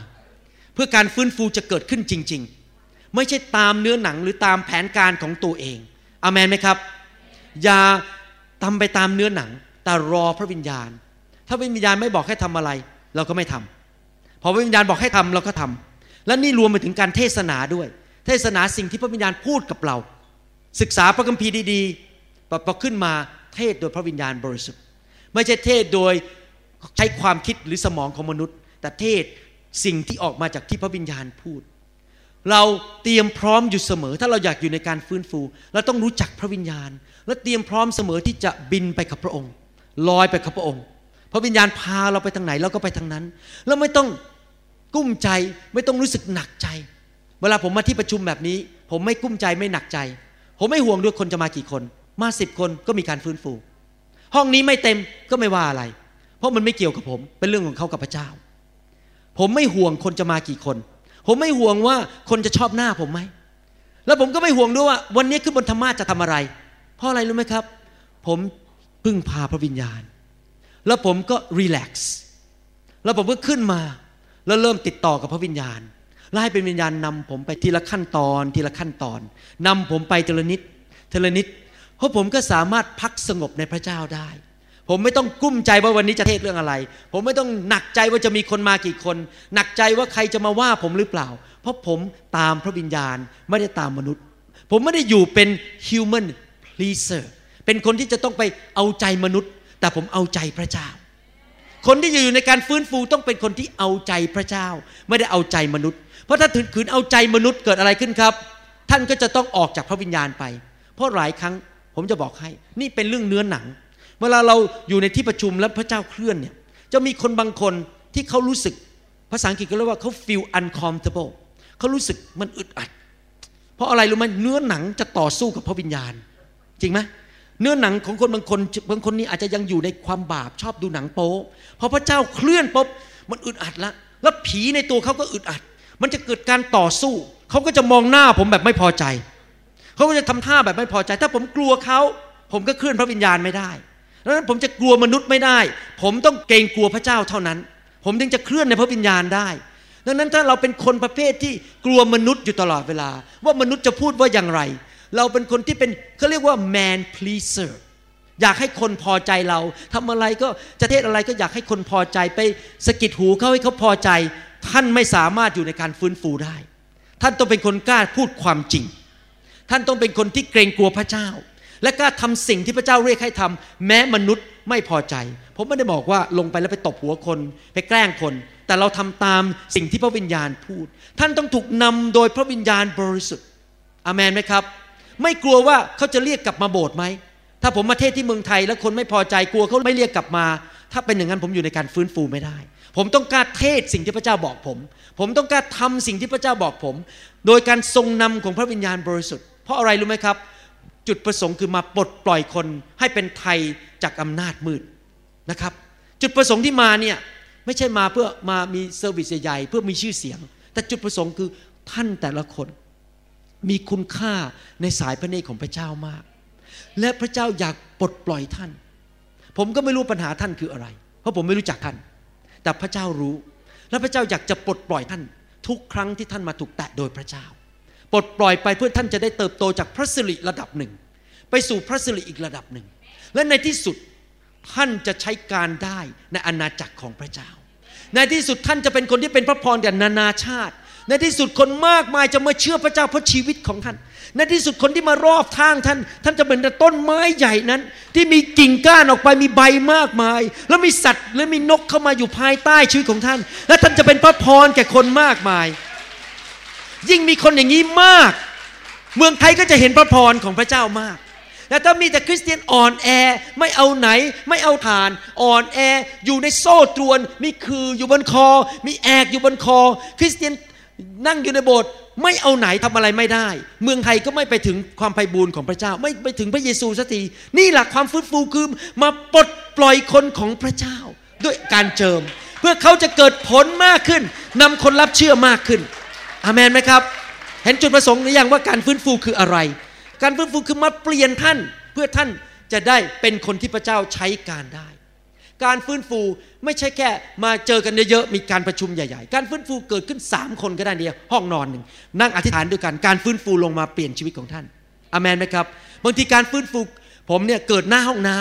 เพื่อการฟื้นฟูจะเกิดขึ้นจริง ๆ ไม่ใช่ตามเนื้อหนังหรือตามแผนการของตัวเองอเมนไหมครับ อย่าทำไปตามเนื้อหนัง แต่รอพระวิญญาณ ถ้าวิญญาณไม่บอกให้ทำอะไร เราก็ไม่ทำพอพระวิญญาณบอกให้ทำเราก็ทำและนี่รวมไปถึงการเทศนาด้วย เทศนาสิ่งที่พระวิญญาณพูดกับเรา ศึกษาพระคัมภีร์ดีๆพอพอขึ้นมาเทศโดยพระวิญญาณบริสุทธิ์ ไม่ใช่เทศโดยใช้ความคิดหรือสมองของมนุษย์ แต่เทศสิ่งที่ออกมาจากที่พระวิญญาณพูด เราเตรียมพร้อมอยู่เสมอ ถ้าเราอยากอยู่ในการฟื้นฟู เราต้องรู้จักพระวิญญาณ และเตรียมพร้อมเสมอที่จะบินไปกับพระองค์ ลอยไปกับพระองค์ พระวิญญาณพาเราไปทางไหนเราก็ไปทางนั้น แล้วไม่ต้องกุ้มใจไม่ต้องรู้สึกหนักใจ เวลาผมมาที่ประชุมแบบนี้ ผมไม่กุ้มใจไม่หนักใจ ผมไม่ห่วงด้วยคนจะมากี่คน มาสิบคนก็มีการฟื้นฟู ห้องนี้ไม่เต็มก็ไม่ว่าอะไร เพราะมันไม่เกี่ยวกับผม เป็นเรื่องของเขากับพระเจ้า ผมไม่ห่วงคนจะมากี่คน ผมไม่ห่วงว่าคนจะชอบหน้าผมไหม แล้วผมก็ไม่ห่วงด้วยว่า วันนี้ขึ้นบนธรรมาจะทำอะไร เพราะอะไรรู้ไหมครับ ผมพึ่งพาพระวิญญาณ แล้วผมก็รีแลกซ์แล้วผมก็ขึ้นมา แล้วเริ่มติดต่อกับพระวิญญาณแล้วให้เป็นวิญญาณนำผมไปทีละขั้นตอน ทีละขั้นตอนนำผมไปทีละนิดทีละนิด เพราะผมก็สามารถพักสงบในพระเจ้าได้ ผมไม่ต้องกุ้มใจว่าวันนี้จะเทศเรื่องอะไร ผมไม่ต้องหนักใจว่าจะมีคนมากี่คน หนักใจว่าใครจะมาว่าผมหรือเปล่า เพราะผมตามพระวิญญาณไม่ได้ตามมนุษย์ ผมไม่ได้อยู่เป็น human pleaser เป็นคนที่จะต้องไปเอาใจมนุษย์ แต่ผมเอาใจพระเจ้า คนที่อยู่ในการฟื้นฟูต้องเป็นคนที่เอาใจพระเจ้า ไม่ได้เอาใจมนุษย์ เพราะถ้าถึงขืนเอาใจมนุษย์เกิดอะไรขึ้นครับ ท่านก็จะต้องออกจากพระวิญญาณไป เพราะหลายครั้ง ผมจะบอกให้ นี่เป็นเรื่องเนื้อหนัง เวลาเราอยู่ในที่ประชุมแล้วพระเจ้าเคลื่อนเนี่ย จะมีคนบางคนที่เขารู้สึก ภาษาอังกฤษก็เรียกว่าเขา feel uncomfortable เขารู้สึกมันอึดอัด เพราะอะไรรู้ไหมเนื้อหนังจะต่อสู้กับพระวิญญาณ จริงไหมเนื้อหนังของคนบางคนบางคนนี่อาจจะยังอยู่ในความบาปชอบดูหนังโป๊พอพระเจ้าเคลื่อนปุ๊บมันอึดอัดละ แล้วผีในตัวเขาก็อึดอัด มันจะเกิดการต่อสู้ เขาก็จะมองหน้าผมแบบไม่พอใจ เขาก็จะทำท่าแบบไม่พอใจ ถ้าผมกลัวเขาผมก็เคลื่อนพระวิญญาณไม่ได้ดังนั้นผมจะกลัวมนุษย์ไม่ได้ ผมต้องเกรงกลัวพระเจ้าเท่านั้น ผมถึงจะเคลื่อนในพระวิญญาณได้ ดังนั้นถ้าเราเป็นคนประเภทที่กลัวมนุษย์อยู่ตลอดเวลา ว่ามนุษย์จะพูดว่าอย่างไร เราเป็นคนที่เป็นเขาเรียกว่า man pleaser อยากให้คนพอใจเราทำอะไรก็จะเทศอะไรก็อยากให้คนพอใจไปสะกิดหูเขาให้เขาพอใจ ท่านไม่สามารถอยู่ในการฟื้นฟูได้ ท่านต้องเป็นคนกล้าพูดความจริง ท่านต้องเป็นคนที่เกรงกลัวพระเจ้า และกล้าทำสิ่งที่พระเจ้าเรียกให้ทำแม้มนุษย์ไม่พอใจ ผมไม่ได้บอกว่าลงไปแล้วไปตบหัวคน ไปแกล้งคน แต่เราทำตามสิ่งที่พระวิญญาณพูด ท่านต้องถูกนำโดยพระวิญญาณบริสุทธิ์อามนไหมครับ ไม่กลัวว่าเขาจะเรียกกลับมาโบสถ์ไหมถ้าผมมาเทศที่เมืองไทยแล้วคนไม่พอใจกลัวเขาไม่เรียกกลับมา ถ้าเป็นอย่างนั้นผมอยู่ในการฟื้นฟูไม่ได้ ผมต้องกล้าเทศสิ่งที่พระเจ้าบอกผม ผมต้องกล้าทำสิ่งที่พระเจ้าบอกผม โดยการทรงนำของพระวิญญาณบริสุทธิ์ เพราะอะไรรู้ไหมครับ จุดประสงค์คือมาปลดปล่อยคนให้เป็นไทยจากอำนาจมืดนะครับ จุดประสงค์ที่มาเนี่ยไม่ใช่มาเพื่อมามี service ใหญ่เพื่อมีชื่อเสียง แต่จุดประสงค์คือท่านแต่ละคนมีคุณค่าในสายพระเนตรของพระเจ้ามาก และพระเจ้าอยากปลดปล่อยท่าน ผมก็ไม่รู้ปัญหาท่านคืออะไร เพราะผมไม่รู้จักท่าน แต่พระเจ้ารู้ และพระเจ้าอยากจะปลดปล่อยท่าน ทุกครั้งที่ท่านมาถูกแตะโดยพระเจ้า ปลดปล่อยไปเพื่อท่านจะได้เติบโตจากพระสิริระดับหนึ่ง ไปสู่พระสิริอีกระดับหนึ่ง และในที่สุดท่านจะใช้การได้ในอาณาจักรของพระเจ้า ในที่สุดท่านจะเป็นคนที่เป็นพระพรแก่นานาชาติ ในที่สุดคนมากมายจะมาเชื่อพระเจ้าเพราะชีวิตของท่าน ในที่สุดคนที่มารอบทางท่าน ท่านจะเป็นต้นไม้ใหญ่นั้น ที่มีกิ่งก้านออกไปมีใบมากมาย แล้วมีสัตว์และมีนกเข้ามาอยู่ภายใต้ชีวิตของท่าน และท่านจะเป็นพระพรแก่คนมากมาย ยิ่งมีคนอย่างนี้มาก เมืองไทยก็จะเห็นพระพรของพระเจ้ามากแต่ถ้ามีแต่คริสเตียนอ่อนแอไม่เอาไหน ไม่เอาฐาน อ่อนแออยู่ในโซ่ตรวน มีคืออยู่บนคอ มีแอกอยู่บนคอ คริสเตียนนั่งอยู่ในโบสถ์ไม่เอาไหนทำอะไรไม่ได้ เมืองไทยก็ไม่ไปถึงความไพ่บูรณ์ของพระเจ้า ไม่ไปถึงพระเยซูสักทีนี่หลักความฟื้นฟูคือมาปลดปล่อยคนของพระเจ้า ด้วยการเจิม เพื่อเขาจะเกิดผลมากขึ้นนำคนรับเชื่อมากขึ้น อาเมนไหมครับ เห็นจุดประสงค์หรือยังว่าการฟื้นฟูคืออะไร การฟื้นฟูคือมาเปลี่ยนท่านเพื่อท่านจะได้เป็นคนที่พระเจ้าใช้การได้ การฟื้นฟูไม่ใช่แค่มาเจอกันเยอะๆมีการประชุมใหญ่ ๆ การฟื้นฟูเกิดขึ้น3คนก็ได้เดียวห้องนอนหนึ่งนั่งอธิษฐานด้วยกันการฟื้นฟูลงมาเปลี่ยนชีวิตของท่านอเมนไหมครับบางทีการฟื้นฟูผมเนี่ยเกิดหน้าห้องน้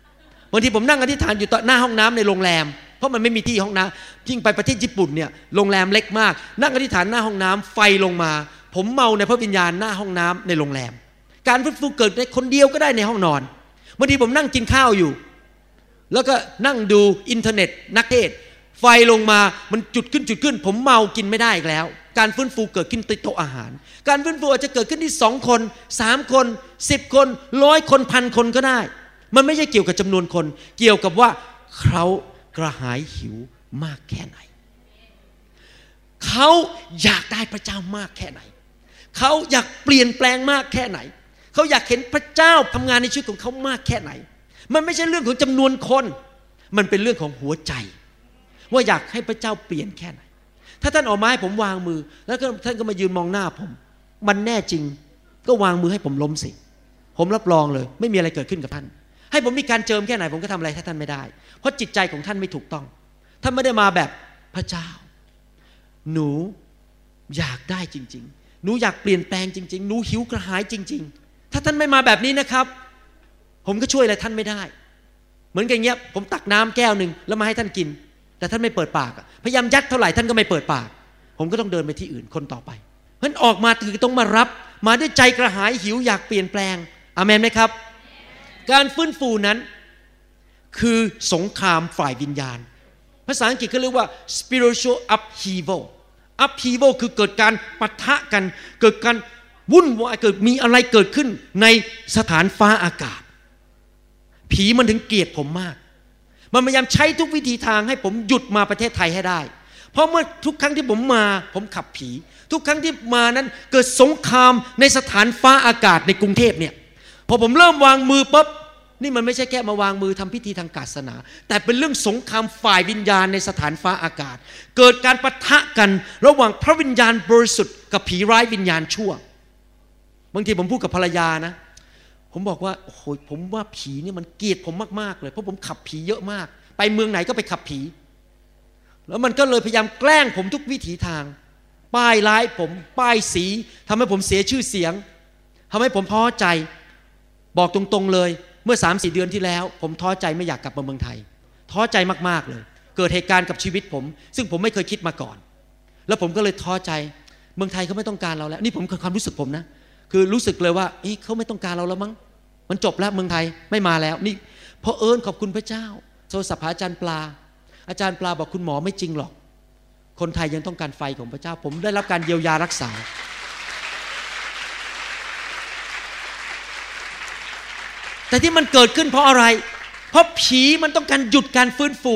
ำบางทีผมนั่งอธิษฐานอยู่ต่อหน้าห้องน้ำในโรงแรม เพราะมันไม่มีที่ห้องน้ำยิ่งไปประเทศญี่ปุ่นเนี่ยโรงแรมเล็กมาก นั่งอธิษฐานหน้าห้องน้ำไฟลงมา ผมเมาในพระวิญญาณหน้าห้องน้ำในโรงแรม การฟื้นฟูเกิดในคนเดียวก็ได้ในห้องนอนบางทีผมนั่งกินข้าวอยู่ แล้วก็นั่งดูอินเทอร์เน็ตนักเทศ ไฟลงมามันจุดขึ้นจุดขึ้น ผมเมากินไม่ได้อีกแล้ว การฟื้นฟูเกิดขึ้นติดโต๊ะอาหาร การฟื้นฟูอาจจะเกิดขึ้นที่สองคนสามคนสิบคนร้อยคนพันคนก็ได้ มันไม่ใช่เกี่ยวกับจำนวนคน เกี่ยวกับว่าเขา กระหายหิวมากแค่ไหน เขาอยากได้พระเจ้ามากแค่ไหน เขาอยากเปลี่ยนแปลงมากแค่ไหน เขาอยากเห็นพระเจ้าทำงานในชีวิตของเขามากแค่ไหน มันไม่ใช่เรื่องของจำนวนคน มันเป็นเรื่องของหัวใจ ว่าอยากให้พระเจ้าเปลี่ยนแค่ไหน ถ้าท่านออกมาให้ผมวางมือ แล้วก็ท่านก็มายืนมองหน้าผม มันแน่จริงก็วางมือให้ผมล้มสิ ผมรับรองเลย ไม่มีอะไรเกิดขึ้นกับท่าน ให้ผมมีการเจิมแค่ไหนผมก็ทำอะไรให้ท่านไม่ได้ เพราะจิตใจของท่านไม่ถูกต้อง ท่านไม่ได้มาแบบพระเจ้า หนูอยากได้จริง ๆ หนูอยากเปลี่ยนแปลงจริง ๆ หนูหิวกระหายจริง ๆ ถ้าท่านไม่มาแบบนี้นะครับ ผมก็ช่วยอะไรท่านไม่ได้ เหมือนกันเงี้ย ผมตักน้ำแก้วหนึ่งแล้วมาให้ท่านกิน แต่ท่านไม่เปิดปาก พยายามยัดเท่าไหร่ท่านก็ไม่เปิดปาก ผมก็ต้องเดินไปที่อื่นคนต่อไปเพราะฉะนั้นออกมาคือต้องมารับ มาด้วยใจกระหายหิวอยากเปลี่ยนแปลงอเมนไหมครับ การฟื้นฟูนั้นคือสงครามฝ่ายวิญญาณ ภาษาอังกฤษเขาเรียกว่า spiritual upheaval upheaval คือเกิดการปะทะกัน เกิดการวุ่นวายเกิดมีอะไรเกิดขึ้นในสถานฟ้าอากาศ ผีมันถึงเกลียดผมมาก มันพยายามใช้ทุกวิธีทางให้ผมหยุดมาประเทศไทยให้ได้ เพราะเมื่อทุกครั้งที่ผมมาผมขับผี ทุกครั้งที่มานั้นเกิดสงครามในสถานฟ้าอากาศในกรุงเทพเนี่ย พอผมเริ่มวางมือปุ๊บนี่มันไม่ใช่แค่มาวางมือทำพิธีทางศาสนา แต่เป็นเรื่องสงครามฝ่ายวิญญาณในสถานฟ้าอากาศ เกิดการปะทะกันระหว่างพระวิญญาณบริสุทธิ์กับผีร้ายวิญญาณชั่ว บางทีผมพูดกับภรรยานะ ผมบอกว่าโอ้โหผมว่าผีนี่มันเกลียดผมมากๆเลยเพราะผมขับผีเยอะมาก ไปเมืองไหนก็ไปขับผี แล้วมันก็เลยพยายามแกล้งผมทุกวิถีทาง ป้ายร้ายผมป้ายสีทำให้ผมเสียชื่อเสียงทำให้ผมท้อใจ บอกตรงๆเลย เมื่อ3ามสี่เดือนที่แล้ว ผมท้อใจไม่อยากกลับมาเมืองไทย ท้อใจมากๆเลย เกิดเหตุการณ์กับชีวิตผม ซึ่งผมไม่เคยคิดมาก่อน แล้วผมก็เลยท้อใจเมืองไทยเขาไม่ต้องการเราแล้ว นี่ผมคือความรู้สึกผมนะ คือรู้สึกเลยว่าเอ้ยเขาไม่ต้องการเราแล้วมั้งมันจบแล้วเมืองไทยไม่มาแล้วนี่เพราะเอิญขอบคุณพระเจ้าโทรศัพท์อาจารย์ปลา อาจารย์ปลาบอกคุณหมอไม่จริงหรอก คนไทยยังต้องการไฟของพระเจ้า ผมได้รับการเยียวยารักษา แต่ที่มันเกิดขึ้นเพราะอะไร เพราะผีมันต้องการหยุดการฟื้นฟู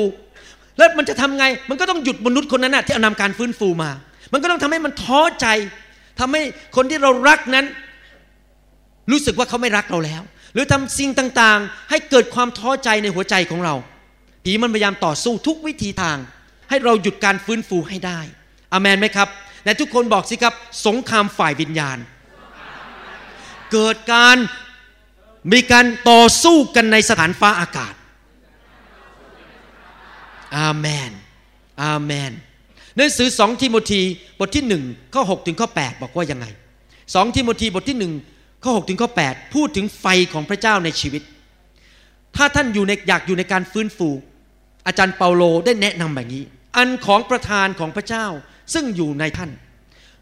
แล้วมันจะทำไง มันก็ต้องหยุดมนุษย์คนนั้นนะที่เอานำการฟื้นฟูมา มันก็ต้องทำให้มันท้อใจทำให้คนที่เรารักนั้น รู้สึกว่าเขาไม่รักเราแล้ว หรือทำสิ่งต่างๆ ให้เกิดความท้อใจในหัวใจของเรา ผีมันพยายามต่อสู้ทุกวิธีทาง ให้เราหยุดการฟื้นฟูให้ได้อเมนไหมครับและทุกคนบอกสิครับ สงครามฝ่ายวิญญาณ เกิดการ มีการต่อสู้กันในสถานฟ้าอากาศ อาเมน อาเมน หนังสือสองทิโมธีบทที่หนึ่งข้อ6ถึงข้อ8บอกว่ายังไงสองทิโมธีบทที่หนึ่งข้อ6ถึงข้อ8พูดถึงไฟของพระเจ้าในชีวิต ถ้าท่านอยู่ในอยากอยู่ในการฟื้นฟู อาจารย์เปาโลได้แนะนำแบบนี้ อันของประธานของพระเจ้าซึ่งอยู่ในท่าน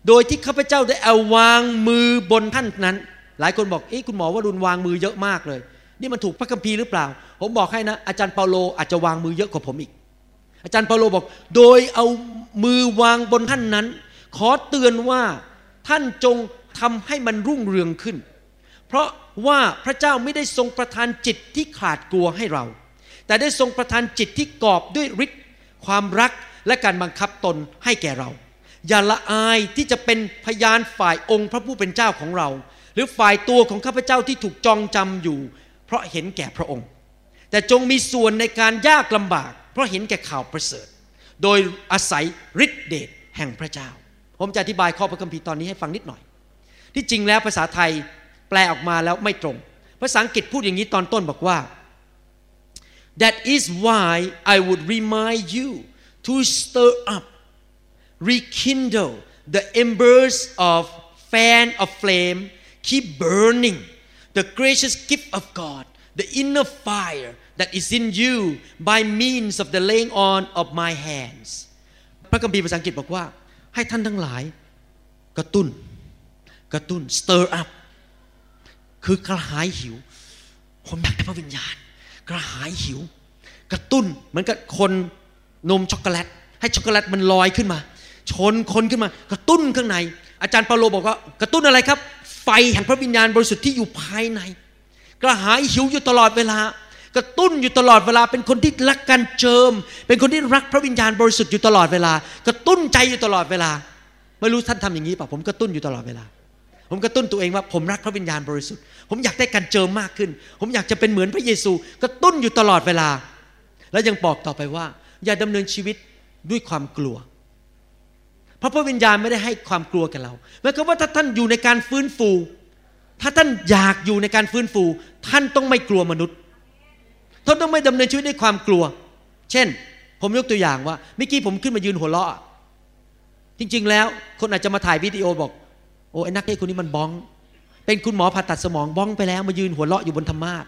โดยที่ข้าพเจ้าได้เอาวางมือบนท่านนั้น หลายคนบอกเอ้คุณหมอว่ารุนวางมือเยอะมากเลย นี่มันถูกพระคัมภีร์หรือเปล่า ผมบอกให้นะ อาจารย์เปาโลอาจจะวางมือเยอะกว่าผมอีก อาจารย์เปาโลบอก โดยเอามือวางบนท่านนั้น ขอเตือนว่าท่านจงทำให้มันรุ่งเรืองขึ้น เพราะว่าพระเจ้าไม่ได้ทรงประทานจิตที่ขาดกลัวให้เรา แต่ได้ทรงประทานจิตที่กอบด้วยฤทธิ์ความรักและการบังคับตนให้แก่เรา อย่าละอายที่จะเป็นพยานฝ่ายองค์พระผู้เป็นเจ้าของเรา หรือฝ่ายตัวของข้าพเจ้าที่ถูกจองจำอยู่ เพราะเห็นแก่พระองค์ แต่จงมีส่วนในการยากลำบาก เพราะเห็นแก่ข่าวประเสริฐ โดยอาศัยฤทธิเดชแห่งพระเจ้า ผมจะอธิบายข้อพระคัมภีร์ตอนนี้ให้ฟังนิดหน่อย ที่จริงแล้วภาษาไทยแปลออกมาแล้วไม่ตรง ภาษาอังกฤษพูดอย่างนี้ตอนต้นบอกว่า that is why I would remind you to stir up rekindle the embers of fan of flame keep burning the gracious gift of God the inner fire that is in you by means of the laying on of my hands พระคัมภีร์ภาษาอังกฤษบอกว่า ให้ท่านทั้งหลาย กระตุ้น กระตุ้น stir up คือกระหายหิว ผมอยากได้พระวิญญาณ กระหายหิว กระตุ้นเหมือนกับคนนมช็อกโกแลต ให้ช็อกโกแลตมันลอยขึ้นมา ชนคนขึ้นมา กระตุ้นข้างใน อาจารย์เปาโลบอกว่า กระตุ้นอะไรครับ ไฟแห่งพระวิญญาณบริสุทธิ์ที่อยู่ภายใน กระหายหิวอยู่ตลอดเวลากระตุ้นอยู่ตลอดเวลา เป็นคนที่รักการเจิม เป็นคนที่รักพระวิญญาณบริสุทธิ์อยู่ตลอดเวลา กระตุ้นใจอยู่ตลอดเวลา ไม่รู้ท่านทำอย่างนี้ป่ะผมกระตุ้นอยู่ตลอดเวลา ผมกระตุ้นตัวเองว่าผมรักพระวิญญาณบริสุทธิ์ ผมอยากได้การเจิมมากขึ้น ผมอยากจะเป็นเหมือนพระเยซู กระตุ้นอยู่ตลอดเวลา แล้วยังบอกต่อไปว่า อย่าดำเนินชีวิตด้วยความกลัว เพราะพระวิญญาณไม่ได้ให้ความกลัวแก่เราหมายความว่าถ้าท่านอยู่ในการฟื้นฟู ถ้าท่านอยากอยู่ในการฟื้นฟู ท่านต้องไม่กลัวมนุษย์ท่านต้องไม่ดำเนินชีวิตด้วยความกลัว เช่น ผมยกตัวอย่างว่าเมื่อกี้ผมขึ้นมายืนหัวเราะจริง ๆ แล้วคนอาจจะมาถ่ายวิดีโอบอกโอ้ไอ้นักเทศคนนี้มันบ้อง เป็นคุณหมอผ่าตัดสมองบ้องไปแล้วมายืนหัวเราะอยู่บนธรรมาส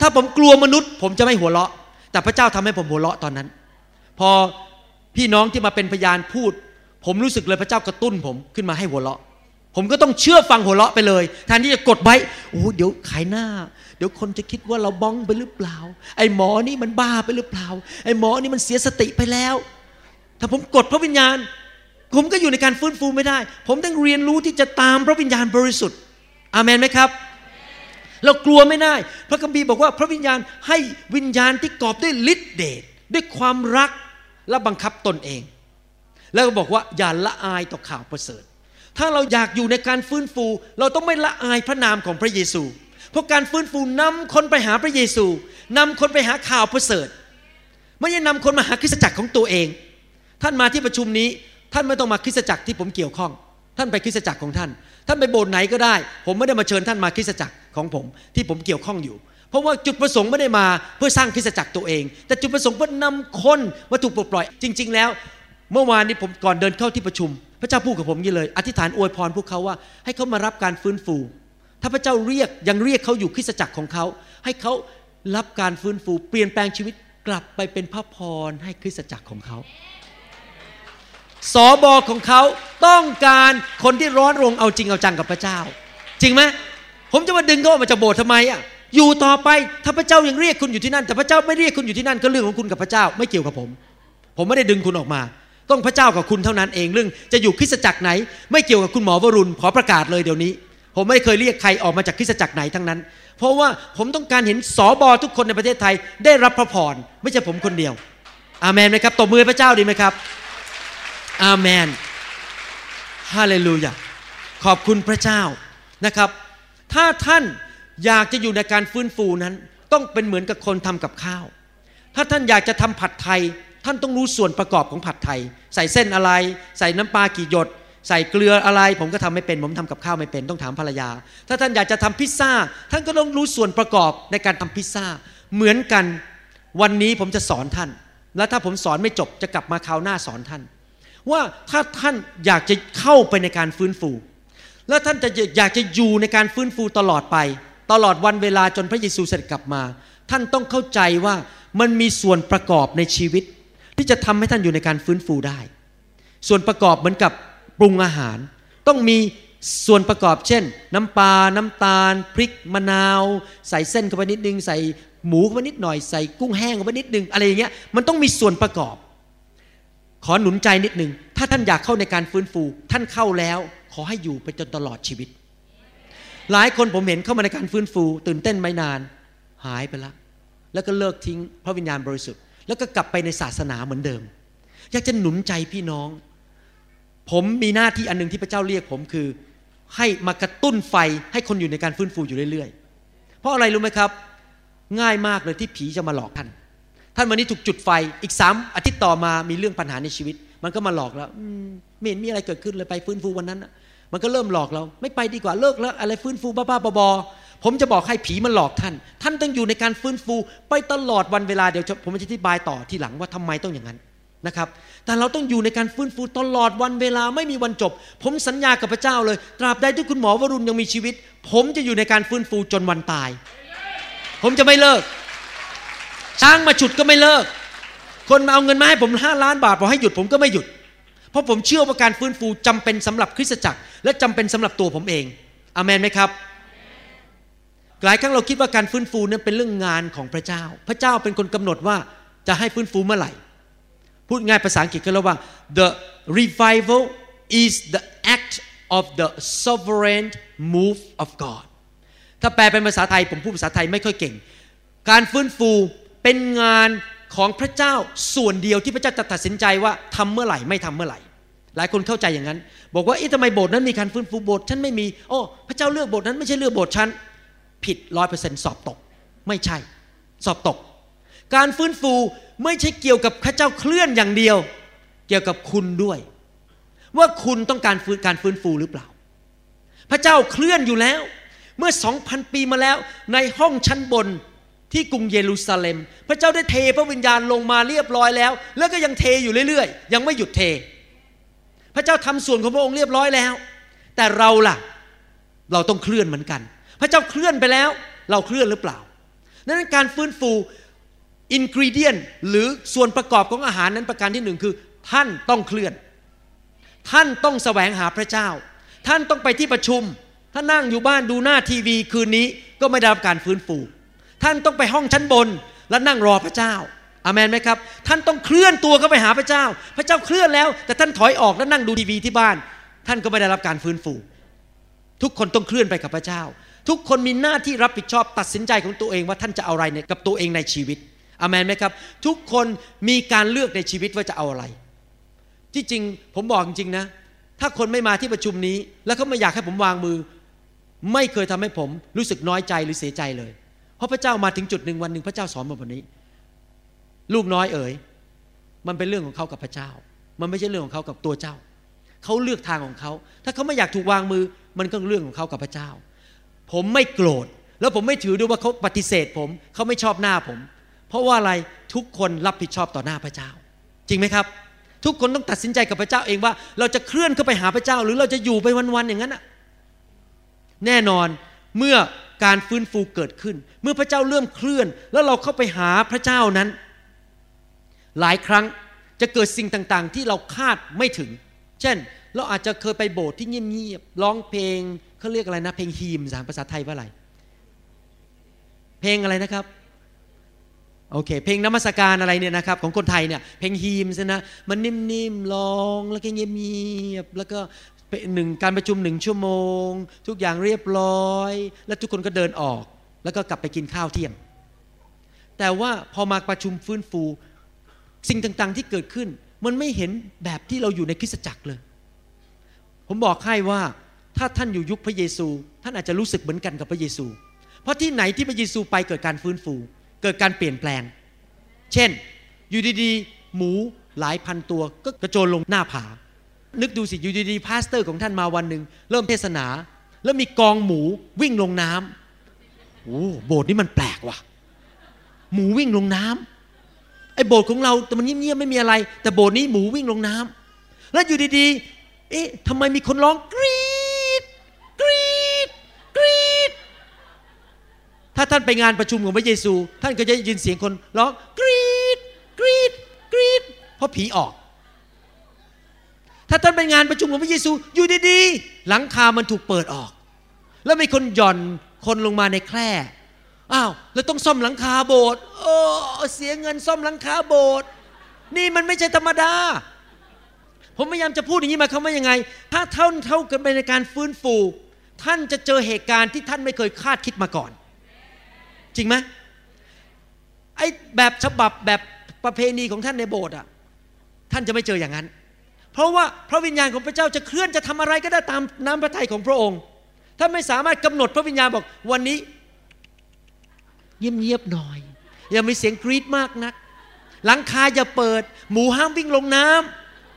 ถ้าผมกลัวมนุษย์ ผมจะไม่หัวเราะ แต่พระเจ้าทำให้ผมหัวเราะตอนนั้น พอพี่น้องที่มาเป็นพยานพูด ผมรู้สึกเลยพระเจ้ากระตุ้นผมขึ้นมาให้หัวเราะ ผมก็ต้องเชื่อฟังหัวเราะไปเลยแทนที่จะกดไว้โอ้เดี๋ยวขายหน้า เดี๋ยวคนจะคิดว่าเราบ้องไปหรือเปล่า ไอ้หมอนี่มันบ้าไปหรือเปล่า ไอ้หมอนี่มันเสียสติไปแล้ว ถ้าผมกดพระวิญญาณ ผมก็อยู่ในการฟื้นฟูไม่ได้ ผมต้องเรียนรู้ที่จะตามพระวิญญาณบริสุทธิ์อาเมนไหมครับเรากลัวไม่ได้ พระคัมภีร์บอกว่าพระวิญญาณให้วิญญาณที่กอบด้วยฤทธิเดชด้วยความรักและบังคับตนเอง แล้วก็บอกว่าอย่าละอายต่อข่าวประเสริฐ ถ้าเราอยากอยู่ในการฟื้นฟู เราต้องไม่ละอายพระนามของพระเยซู เพราะการฟื้นฟูนำคนไปหาพระเยซูนำคนไปหาข่าวประเสริฐ ไม่ใช่นำคนมาหาคริสตจักรของตัวเอง ท่านมาที่ประชุมนี้ ท่านไม่ต้องมาคริสตจักรที่ผมเกี่ยวข้อง ท่านไปคริสตจักรของท่าน ท่านไปโบสถ์ไหนก็ได้ ผมไม่ได้มาเชิญท่านมาคริสตจักรของผม ที่ผมเกี่ยวข้องอยู่เพราะว่าจุดประสงค์ไม่ได้มาเพื่อสร้างคริสตจักรตัวเอง แต่จุดประสงค์เพื่อนำคนมาถูกปลดปล่อย จริง ๆ แล้ว เมื่อวานนี้ผมก่อนเดินเข้าที่ประชุม พระเจ้าพูดกับผมอย่างนี้เลย อธิษฐานอวยพรพวกเขาว่า ให้เขามารับการฟื้นฟู ถ้าพระเจ้าเรียกยังเรียกเขาอยู่คริสตจักรของเขา ให้เขารับการฟื้นฟู เปลี่ยนแปลงชีวิตกลับไปเป็นพระพรให้คริสตจักรของเขาสอบอของเขาต้องการคนที่ร้อนรงเอาจริงเอาจังกับพระเจ้า จริงไหมผมจะมาดึงเขาออกมาจากโบสถ์ทำไมอะอยู่ต่อไปถ้าพระเจ้ายังเรียกคุณอยู่ที่นั่น แต่พระเจ้าไม่เรียกคุณอยู่ที่นั่นก็เรื่องของคุณกับพระเจ้า ไม่เกี่ยวกับผม ผมไม่ได้ดึงคุณออกมา ต้องพระเจ้ากับคุณเท่านั้นเองเรื่องจะอยู่คริสตจักรไหน ไม่เกี่ยวกับคุณหมอวรุณขอประกาศเลยเดี๋ยวนี้ ผมไม่เคยเรียกใครออกมาจากคริสตจักรไหนทั้งนั้น เพราะว่าผมต้องการเห็นสอบอทุกคนในประเทศไทย ได้รับพระพรไม่ใช่ผมคนเดียว อาเมนไหมครับตบมือพระเจ้าดีไหมครับ อาเมนฮาเลลูยาขอบคุณพระเจ้านะครับ ถ้าท่านอยากจะอยู่ในการฟื้นฟูนั้น ต้องเป็นเหมือนกับคนทำกับข้าว ถ้าท่านอยากจะทำผัดไทย ท่านต้องรู้ส่วนประกอบของผัดไทย ใส่เส้นอะไร ใส่น้ำปลากี่หยด ใส่เกลืออะไร ผมก็ทำไม่เป็น ผมทำกับข้าวไม่เป็นต้องถามภรรยา ถ้าท่านอยากจะทำพิซซ่า ท่านก็ต้องรู้ส่วนประกอบในการทำพิซซ่า เหมือนกันวันนี้ผมจะสอนท่าน และถ้าผมสอนไม่จบจะกลับมาคราวหน้าสอนท่าน ว่าถ้าท่านอยากจะเข้าไปในการฟื้นฟู และท่านจะอยากจะอยู่ในการฟื้นฟูตลอดไป ตลอดวันเวลาจนพระเยซูเสด็จกลับมา ท่านต้องเข้าใจว่ามันมีส่วนประกอบในชีวิต ที่จะทำให้ท่านอยู่ในการฟื้นฟูได้ ส่วนประกอบเหมือนกับปรุงอาหาร ต้องมีส่วนประกอบเช่น น้ำปลา น้ำตาล พริก มะนาว ใส่เส้นเข้าไปนิดนึง ใส่หมูเข้าไปนิดหน่อย ใส่กุ้งแห้งเข้าไปนิดนึง อะไรอย่างเงี้ย มันต้องมีส่วนประกอบ ขอหนุนใจนิดหนึ่งถ้าท่านอยากเข้าในการฟื้นฟู ท่านเข้าแล้ว ขอให้อยู่ไปจนตลอดชีวิต หลายคนผมเห็นเข้ามาในการฟื้นฟู ตื่นเต้นไม่นาน หายไปละ แล้วก็เลิกทิ้งพระวิญญาณบริสุทธิ์ แล้วก็กลับไปในศาสนาเหมือนเดิม อยากจะหนุนใจพี่น้อง ผมมีหน้าที่อันหนึงที่พระเจ้าเรียกผมคือ ให้มากระตุ้นไฟให้คนอยู่ในการฟื้นฟูอยู่เรื่อยๆ เพราะอะไรรู้ไหมครับ ง่ายมากเลยที่ผีจะมาหลอกท่าน ท่านวันนี้ถูกจุดไฟอีกสามอาทิตย์ต่อมามีเรื่องปัญหาในชีวิต มันก็มาหลอกแล้วไม่เห็นมีอะไรเกิดขึ้นเลยไปฟื้นฟูวันนั้นมันก็เริ่มหลอกเรา ไม่ไปดีกว่าเลิกแล้วอะไรฟื้นฟูบ้าๆบอๆ ผมจะบอกให้ผีมันหลอกท่าน ท่านต้องอยู่ในการฟื้นฟู ไปตลอดวันเวลาเดี๋ยวผมจะอธิบายต่อที่หลังว่าทำไมต้องอย่างนั้นนะครับ แต่เราต้องอยู่ในการฟื้นฟูตลอดวันเวลาไม่มีวันจบ ผมสัญญากับพระเจ้าเลย ตราบใดที่คุณหมอวรุณยังมีชีวิต ผมจะอยู่ในการฟื้นฟูจนวันตาย ผมจะไม่เลิก ช้างมาฉุดก็ไม่เลิก คนมาเอาเงินมาให้ผมห้าล้านบาทบอกให้หยุดผมก็ไม่หยุด เพราะผมเชื่อว่าการฟื้นฟูจำเป็นสำหรับคริสตจักร และจำเป็นสำหรับตัวผมเองอเมนไหมครับ หลายครั้งเราคิดว่าการฟื้นฟูนั้นเป็นเรื่องงานของพระเจ้า พระเจ้าเป็นคนกำหนดว่าจะให้ฟื้นฟูเมื่อไหร่ พูดง่ายภาษาอังกฤษก็เรียกว่า the revival is the act of the sovereign move of God ถ้าแปลเป็นภาษาไทยผมพูดภาษาไทยไม่ค่อยเก่ง การฟื้นฟูเป็นงานของพระเจ้าส่วนเดียวที่พระเจ้าจะตัดสินใจว่าทำเมื่อไหร่ไม่ทำเมื่อไหร่ หลายคนเข้าใจอย่างนั้น บอกว่าเอ๊ะทำไมโบสถ์นั้นมีการฟื้นฟูโบสถ์ฉันไม่มีโอ้พระเจ้าเลือกโบสถ์นั้นไม่ใช่เลือกโบสถ์ฉัน ผิดร้อยเปอร์เซ็นต์สอบตก ไม่ใช่ สอบตก การฟื้นฟูไม่ใช่เกี่ยวกับพระเจ้าเคลื่อนอย่างเดียว เกี่ยวกับคุณด้วย ว่าคุณต้องการฟื้นการฟื้นฟูหรือเปล่า พระเจ้าเคลื่อนอยู่แล้ว เมื่อสองพันปีมาแล้ว ในห้องชั้นบนที่กรุงเยรูซาเล็ม พระเจ้าได้เทพระวิญญาณลงมาเรียบร้อยแล้ว แล้วก็ยังเทอยู่เรื่อยๆ ยังไม่หยุดเท พระเจ้าทำส่วนของพระองค์เรียบร้อยแล้ว แต่เราล่ะ เราต้องเคลื่อนเหมือนกัน พระเจ้าเคลื่อนไปแล้ว เราเคลื่อนหรือเปล่าดังนั้นการฟื้นฟูอินกรีเดียนหรือส่วนประกอบของอาหารนั้นประการที่หนึ่งคือ ท่านต้องเคลื่อน ท่านต้องแสวงหาพระเจ้า ท่านต้องไปที่ประชุม ถ้านั่งอยู่บ้านดูหน้าทีวีคืนนี้ก็ไม่ได้รับการฟื้นฟู ท่านต้องไปห้องชั้นบนและนั่งรอพระเจ้าอามันไหมครับ ท่านต้องเคลื่อนตัวเข้าไปหาพระเจ้า พระเจ้าเคลื่อนแล้ว แต่ท่านถอยออกแล้วนั่งดูทีวีที่บ้าน ท่านก็ไม่ได้รับการฟื้นฟู ทุกคนต้องเคลื่อนไปกับพระเจ้า ทุกคนมีหน้าที่รับผิดชอบตัดสินใจของตัวเองว่าท่านจะเอาอะไรกับตัวเองในชีวิตอามนไหมครับ ทุกคนมีการเลือกในชีวิตว่าจะเอาอะไร ที่จริงผมบอกจริงๆนะ ถ้าคนไม่มาที่ประชุมนี้ แล้วเขาไม่อยากให้ผมวางมือ ไม่เคยทำให้ผมรู้สึกน้อยใจหรือเสียใจเลย เพราะพระเจ้ามาถึงจุดหนึ่งวันหนึ่งพระเจ้าสอนมาแบบนี้ ลูกน้อยเอ๋ยมันเป็นเรื่องของเขากับพระเจ้า มันไม่ใช่เรื่องของเขากับตัวเจ้า เขาเลือกทางของเขา ถ้าเขาไม่อยากถูกวางมือ มันก็เรื่องของเขากับพระเจ้า ผมไม่โกรธ แล้วผมไม่ถือด้วยว่าเขาปฏิเสธผม เขาไม่ชอบหน้าผม เพราะว่าอะไรทุกคนรับผิดชอบต่อหน้าพระเจ้า จริงไหมครับ ทุกคนต้องตัดสินใจกับพระเจ้าเองว่า เราจะเคลื่อนเข้าไปหาพระเจ้า หรือเราจะอยู่ไปวันๆอย่างนั้นอะแน่นอนเมื่อการฟื้นฟูเกิดขึ้น เมื่อพระเจ้าเริ่มเคลื่อน แล้วเราเข้าไปหาพระเจ้านั้น หลายครั้งจะเกิดสิ่งต่างๆ ที่เราคาดไม่ถึง เช่น เราอาจจะเคยไปโบสถ์ที่เงียบๆร้องเพลง เขาเรียกอะไรนะ เพลงฮีมสารภาษาไทยว่าอะไร เพลงอะไรนะครับโอเค เพลงนมัสการอะไรเนี่ยนะครับของคนไทยเนี่ยเพลงฮีมส์นะมันนิ่มๆร้องแล้วก็เงียบๆแล้วก็หนึ่งการประชุมหนึ่งชั่วโมง ทุกอย่างเรียบร้อย แล้วทุกคนก็เดินออก แล้วก็กลับไปกินข้าวเที่ยง แต่ว่าพอมาประชุมฟื้นฟู สิ่งต่างๆที่เกิดขึ้น มันไม่เห็นแบบที่เราอยู่ในคริสตจักรเลย ผมบอกให้ว่า ถ้าท่านอยู่ยุคพระเยซู ท่านอาจจะรู้สึกเหมือนกันกับพระเยซู เพราะที่ไหนที่พระเยซูไปเกิดการฟื้นฟู เกิดการเปลี่ยนแปลง เช่น อยู่ดีๆ หมูหลายพันตัวก็กระโจนลงหน้าผา นึกดูสิ อยู่ดีๆ พาสเตอร์ของท่านมาวันหนึ่งเริ่มเทศนา แล้วมีกองหมูวิ่งลงน้ำโอ้โบสถ์นี้มันแปลกว่ะ หมูวิ่งลงน้ำไอ้โบสถ์ของเราแต่มันเงียบๆไม่มีอะไร แต่โบสถ์นี้หมูวิ่งลงน้ำแล้วอยู่ดีๆ เอ๊ะทำไมมีคนร้องกรีดกรีดกรีด ถ้าท่านไปงานประชุมของพระเยซู ท่านก็จะยินเสียงคนร้องกรีดกรีดกรีดเพราะผีออก ถ้าท่านไปงานประชุมของพระเยซูอยู่ดีๆ หลังคามันถูกเปิดออก แล้วมีคนหย่อนคนลงมาในแคร่อ้าวแล้วต้องซ่อมหลังคาโบสถ์โอ้เสียเงินซ่อมหลังคาโบสถ์นี่มันไม่ใช่ธรรมดา ผมพยายามจะพูดอย่างนี้มาความว่ายังไง ถ้าเท่าเท่ากันไปในการฟื้นฟู ท่านจะเจอเหตุการณ์ที่ท่านไม่เคยคาดคิดมาก่อน จริงไหมไอ้แบบฉบับแบบประเพณีของท่านในโบสถ์อะท่านจะไม่เจออย่างนั้น เพราะว่าพระวิญญาณของพระเจ้าจะเคลื่อนจะทำอะไรก็ได้ตามน้ำพระทัยของพระองค์ท่านไม่สามารถกำหนดพระวิญญาณบอกวันนี้เงียบๆหน่อย อย่ามีเสียงกรีดมากนัก หลังคาอย่าเปิด หมูห้ามวิ่งลงน้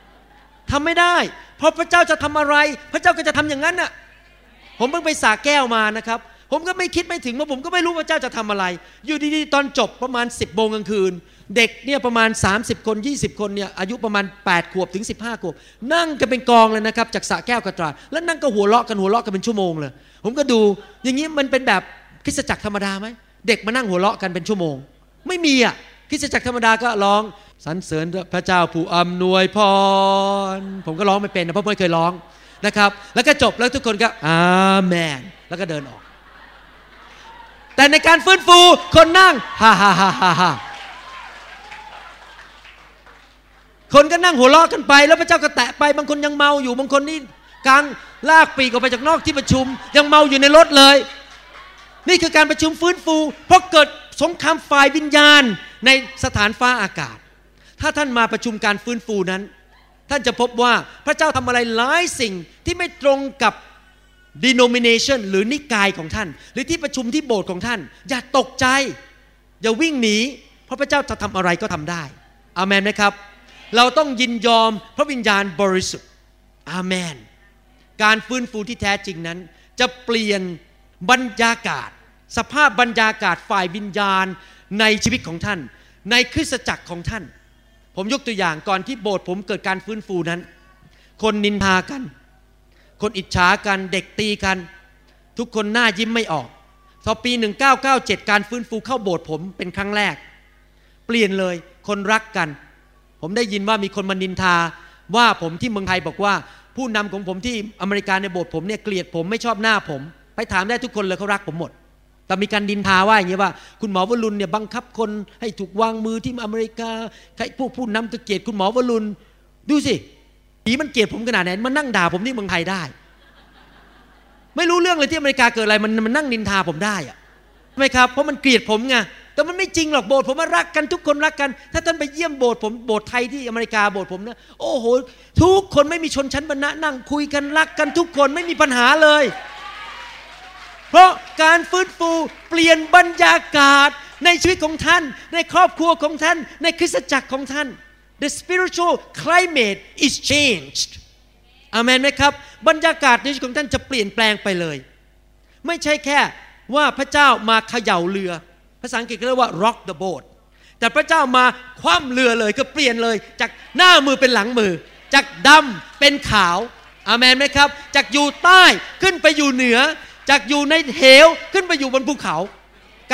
ำทำไม่ได้ เพราะพระเจ้าจะทำอะไร พระเจ้าก็จะทำอย่างนั้นน่ะผมเพิ่งไปสาแก้วมานะครับ ผมก็ไม่คิดไม่ถึงว่าผมก็ไม่รู้ว่าเจ้าจะทำอะไร อยู่ดีๆตอนจบประมาณ 10บโมงกลางคืน เด็กเนี่ยประมาณ 30 คน 20 คนเนี่ยอายุประมาณ 8 ขวบถึง 15 ขวบ นั่งกันเป็นกองเลยนะครับจากสาแก้วกระตราแล้วนั่งก็หัวเราะกันหัวเราะกันเป็นชั่วโมงเลย ผมก็ดูอย่างนี้มันเป็นแบบคริสตจักรธรรมดาไหมเด็กมานั่งหัวเราะกันเป็นชั่วโมง ไม่มีอะคริสตจักรธรรมดาก็ร้องสรรเสริญพระเจ้าผู้อำนวยพร ผมก็ร้องไม่เป็นนะเพราะไม่เคยร้องนะครับ แล้วก็จบแล้วทุกคนก็อาเมน แล้วก็เดินออก แต่ในการฟื้นฟูคนนั่งฮ่าฮ่าฮ่าฮ่าฮ่าคนก็นั่งหัวเราะกันไป แล้วพระเจ้าก็แตะไปบางคนยังเมาอยู่บางคนนี่กลางลากปีกออกไปจากนอกที่ประชุม ยังเมาอยู่ในรถเลย นี่คือการประชุมฟื้นฟู เพราะเกิดสงครามฝ่ายวิญญาณในสถานฟ้าอากาศ ถ้าท่านมาประชุมการฟื้นฟูนั้น ท่านจะพบว่าพระเจ้าทำอะไรหลายสิ่งที่ไม่ตรงกับ denomination หรือนิกายของท่าน หรือที่ประชุมที่โบสถ์ของท่าน อย่าตกใจ อย่าวิ่งหนี เพราะพระเจ้าจะทำอะไรก็ทำได้อาเมนไหมครับ เราต้องยินยอมพระวิญญาณบริสุทธิ์อาเมน การฟื้นฟูที่แท้จริงนั้น จะเปลี่ยนบรรยากาศ สภาพบรรยากาศฝ่ายวิญญาณในชีวิตของท่าน ในคริสตจักรของท่าน ผมยกตัวอย่างก่อนที่โบสถ์ผมเกิดการฟื้นฟูนั้น คนนินทากัน คนอิจฉากันเด็กตีกัน ทุกคนหน้ายิ้มไม่ออกพอปี 1997 การฟื้นฟูเข้าโบสถ์ผมเป็นครั้งแรก เปลี่ยนเลยคนรักกัน ผมได้ยินว่ามีคนมานินทาว่าผมที่เมืองไทยบอกว่า ผู้นำของผมที่อเมริกาในโบสถ์ผมเนี่ยเกลียดผมไม่ชอบหน้าผม ไปถามได้ทุกคนเลยเขารักผมหมด แต่มีการดินทาว่าอย่างนี้ว่า คุณหมอวรุณเนี่ยบังคับคนให้ถูกวางมือที่อเมริกาใครพวกผู้นำก็เกลียดคุณหมอวรุณดูสิ ผีมันเกลียดผมขนาดไหนมันนั่งด่าผมที่เมืองไทยได้ ไม่รู้เรื่องเลยที่อเมริกาเกิดอะไรมันมันนั่งนินทาผมได้อะใช่ไมครับเพราะมันเกลียดผมไงแต่มันไม่จริงหรอกโบสถ์ผมรักกันทุกคนรักกัน ถ้าท่านไปเยี่ยมโบสถ์ผมโบสถ์ไทยที่อเมริกาโบสถ์ผมนะโอ้โห ทุกคนไม่มีชนชั้นวรรณะนั่งคุยกันรักกันทุกคนไม่มีปัญหาเลย เพราะการฟื้นฟูเปลี่ยนบรรยากาศในชีวิตของท่าน ในครอบครัวของท่าน ในคริสตจักรของท่าน the spiritual climate is changed อาเมนไหมครับ บรรยากาศในชีวิตของท่านจะเปลี่ยนแปลงไปเลย ไม่ใช่แค่ว่าพระเจ้ามาเขย่าเรือ ภาษาอังกฤษเรียกว่า rock the boat แต่พระเจ้ามาคว่ำเรือเลยก็เปลี่ยนเลย จากหน้ามือเป็นหลังมือ จากดำเป็นขาวอาเมนไหมครับ จากอยู่ใต้ขึ้นไปอยู่เหนือ จากอยู่ในเหวขึ้นไปอยู่บนภูเขา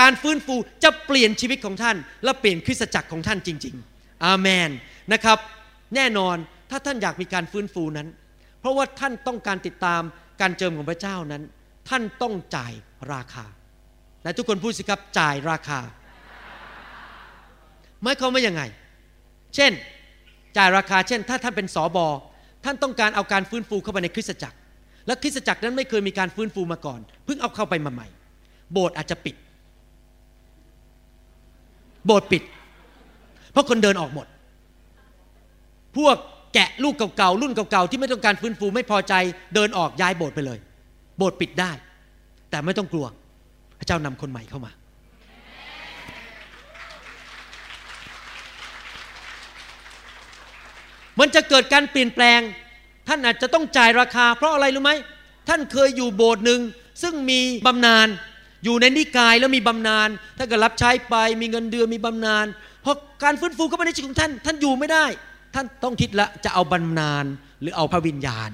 การฟื้นฟูจะเปลี่ยนชีวิตของท่าน และเปลี่ยนคริสตจักรของท่านจริง ๆ อาเมน นะครับ แน่นอนถ้าท่านอยากมีการฟื้นฟูนั้น เพราะว่าท่านต้องการติดตามการเจิมของพระเจ้านั้น ท่านต้องจ่ายราคาและทุกคนพูดสิครับจ่ายราคาหมายความว่ายังไง เช่น จ่ายราคา เช่น ถ้าท่านเป็นสอบอท่านต้องการเอาการฟื้นฟูเข้าไปในคริสตจักร และคริสตจักรนั้นไม่เคยมีการฟื้นฟูมาก่อน เพิ่งเอาเข้าไปมาใหม่ โบสถ์อาจจะปิด โบสถ์ปิด เพราะคนเดินออกหมด พวกแกะลูกเก่าๆรุ่นเก่าๆที่ไม่ต้องการฟื้นฟูไม่พอใจเดินออกย้ายโบสถ์ไปเลย โบสถ์ปิดได้ แต่ไม่ต้องกลัว พระเจ้านำคนใหม่เข้ามา มันจะเกิดการเปลี่ยนแปลง ท่านอาจจะต้องจ่ายราคา เพราะอะไรรู้ไหมท่านเคยอยู่โบสถ์หนึ่งซึ่งมีบำนาญอยู่ในนิกายแล้วมีบำนาญถ้าเกิดรับใช้ไปมีเงินเดือนมีบำนาญพอการฟื้นฟูเข้ามาในชีวิตของท่าน ท่านอยู่ไม่ได้ ท่านต้องคิดละจะเอาบำนาญหรือเอาพระวิญญาณ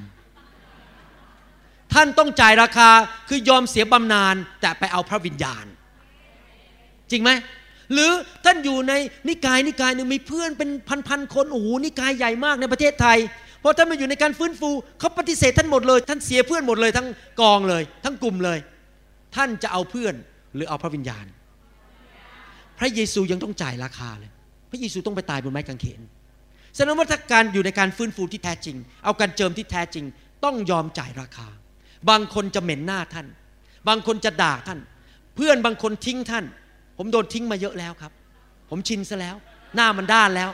ท่านต้องจ่ายราคาคือยอมเสียบำนาญแต่ไปเอาพระวิญญาณ จริงไหมหรือท่านอยู่ในนิกายนิกายหนึ่งมีเพื่อนเป็นพันๆคนโอ้โหนิกายใหญ่มากในประเทศไทยพอท่านมาอยู่ในการฟื้นฟูเขาปฏิเสธท่านหมดเลย ท่านเสียเพื่อนหมดเลย ทั้งกองเลย ทั้งกลุ่มเลย ท่านจะเอาเพื่อนหรือเอาพระวิญญาณ พระเยซูยังต้องจ่ายราคาเลย พระเยซูต้องไปตายบนไม้กางเขน แสดงว่าถ้าการอยู่ในการฟื้นฟูที่แท้จริง เอาการเจิมที่แท้จริง ต้องยอมจ่ายราคา บางคนจะเหม็นหน้าท่าน บางคนจะด่าท่าน เพื่อนบางคนทิ้งท่าน ผมโดนทิ้งมาเยอะแล้วครับ ผมชินซะแล้ว หน้ามันด้านแล้ว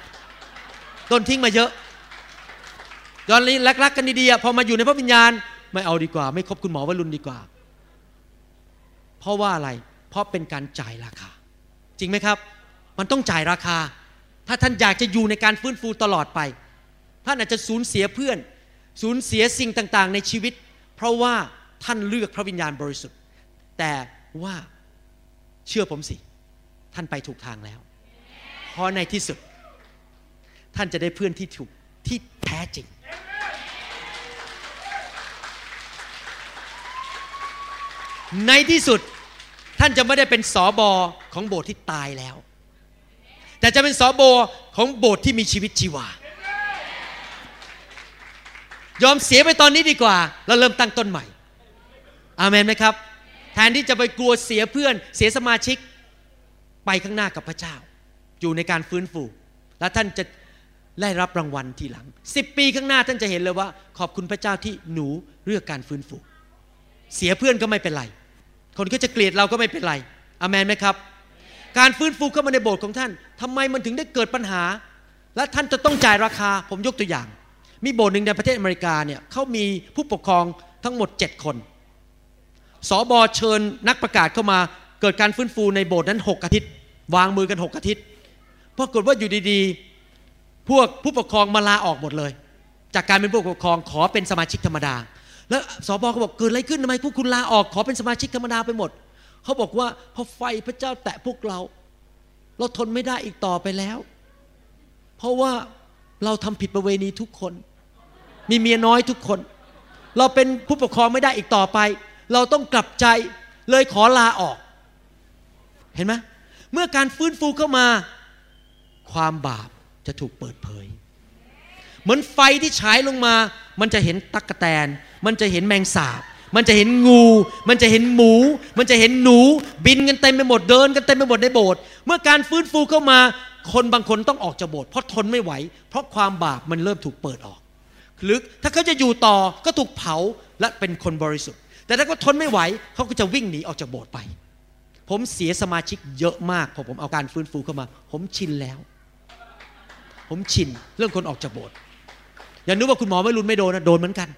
โดนทิ้งมาเยอะตอนนี้รักๆกันดีๆพอมาอยู่ในพระวิญญาณ ไม่เอาดีกว่า ไม่คบคุณหมอวรุณดีกว่า เพราะว่าอะไร เพราะเป็นการจ่ายราคา จริงไหมครับ มันต้องจ่ายราคา ถ้าท่านอยากจะอยู่ในการฟื้นฟูตลอดไป ท่านอาจจะสูญเสียเพื่อน สูญเสียสิ่งต่างๆ ในชีวิต เพราะว่าท่านเลือกพระวิญญาณบริสุทธิ์ แต่ว่าเชื่อผมสิ ท่านไปถูกทางแล้ว เพราะในที่สุด ท่านจะได้เพื่อนที่ถูกที่แท้จริง ในที่สุดท่านจะไม่ได้เป็นสอบอของโบสถ์ที่ตายแล้ว แต่จะเป็นสอบอของโบสถ์ที่มีชีวิตชีวา ยอมเสียไปตอนนี้ดีกว่าแล้วเริ่มตั้งต้นใหม่ อาเมนไหมครับ แทนที่จะไปกลัวเสียเพื่อน เสียสมาชิก ไปข้างหน้ากับพระเจ้า อยู่ในการฟื้นฟู แล้วท่านจะได้รับรางวัลทีหลังสิบปีข้างหน้าท่านจะเห็นเลยว่า ขอบคุณพระเจ้าที่หนูเลือกการฟื้นฟู เสียเพื่อนก็ไม่เป็นไร คนก็จะเกลียดเราก็ไม่เป็นไรอเมนไหมครับ การฟื้นฟูเข้ามาในโบสถ์ของท่านทำไมมันถึงได้เกิดปัญหา และท่านจะต้องจ่ายราคา ผมยกตัวอย่าง มีโบสถ์หนึ่งในประเทศอเมริกาเนี่ยเขามีผู้ปกครองทั้งหมด 7 คนสอบอเชิญนักประกาศเข้ามาเกิดการฟื้นฟูในโบสถ์นั้น 6 อาทิตย์ วางมือกัน 6 อาทิตย์ปรากฏว่าอยู่ดีๆ พวกผู้ปกครองมาลาออกหมดเลย จากการเป็นผู้ปกครองขอเป็นสมาชิกธรรมดา แล้วสอบอเขาบอกเกิดอะไรขึ้นทำไมพวกคุณลาออกขอเป็นสมาชิกธรรมดาไปหมด เขาบอกว่าพอไฟพระเจ้าแตะพวกเรา เราทนไม่ได้อีกต่อไปแล้ว เพราะว่าเราทำผิดประเวณีทุกคน มีเมียน้อยทุกคน เราเป็นผู้ปกครองไม่ได้อีกต่อไป เราต้องกลับใจเลยขอลาออก เห็นไหมเมื่อการฟื้นฟูเข้ามา ความบาปจะถูกเปิดเผย เหมือนไฟที่ฉายลงมา มันจะเห็นตั๊กแตน มันจะเห็นแมงสาบ มันจะเห็นงู มันจะเห็นหมู มันจะเห็นหนู บินกันเต็มไปหมดเดินกันเต็มไปหมดในโบสถ์เมื่อการฟื้นฟูเข้ามา คนบางคนต้องออกจากโบสถ์เพราะทนไม่ไหว เพราะความบาปมันเริ่มถูกเปิดออกหรือถ้าเขาจะอยู่ต่อก็ถูกเผาและเป็นคนบริสุทธิ์ แต่ถ้าเขาทนไม่ไหวเขาก็จะวิ่งหนีออกจากโบสถ์ไป ผมเสียสมาชิกเยอะมากพอผมเอาการฟื้นฟูเข้ามา ผมชินแล้ว ผมชินเรื่องคนออกจากโบสถ์อย่านึกว่าคุณหมอไม่รุนไม่โดนนะโดนเหมือนกัน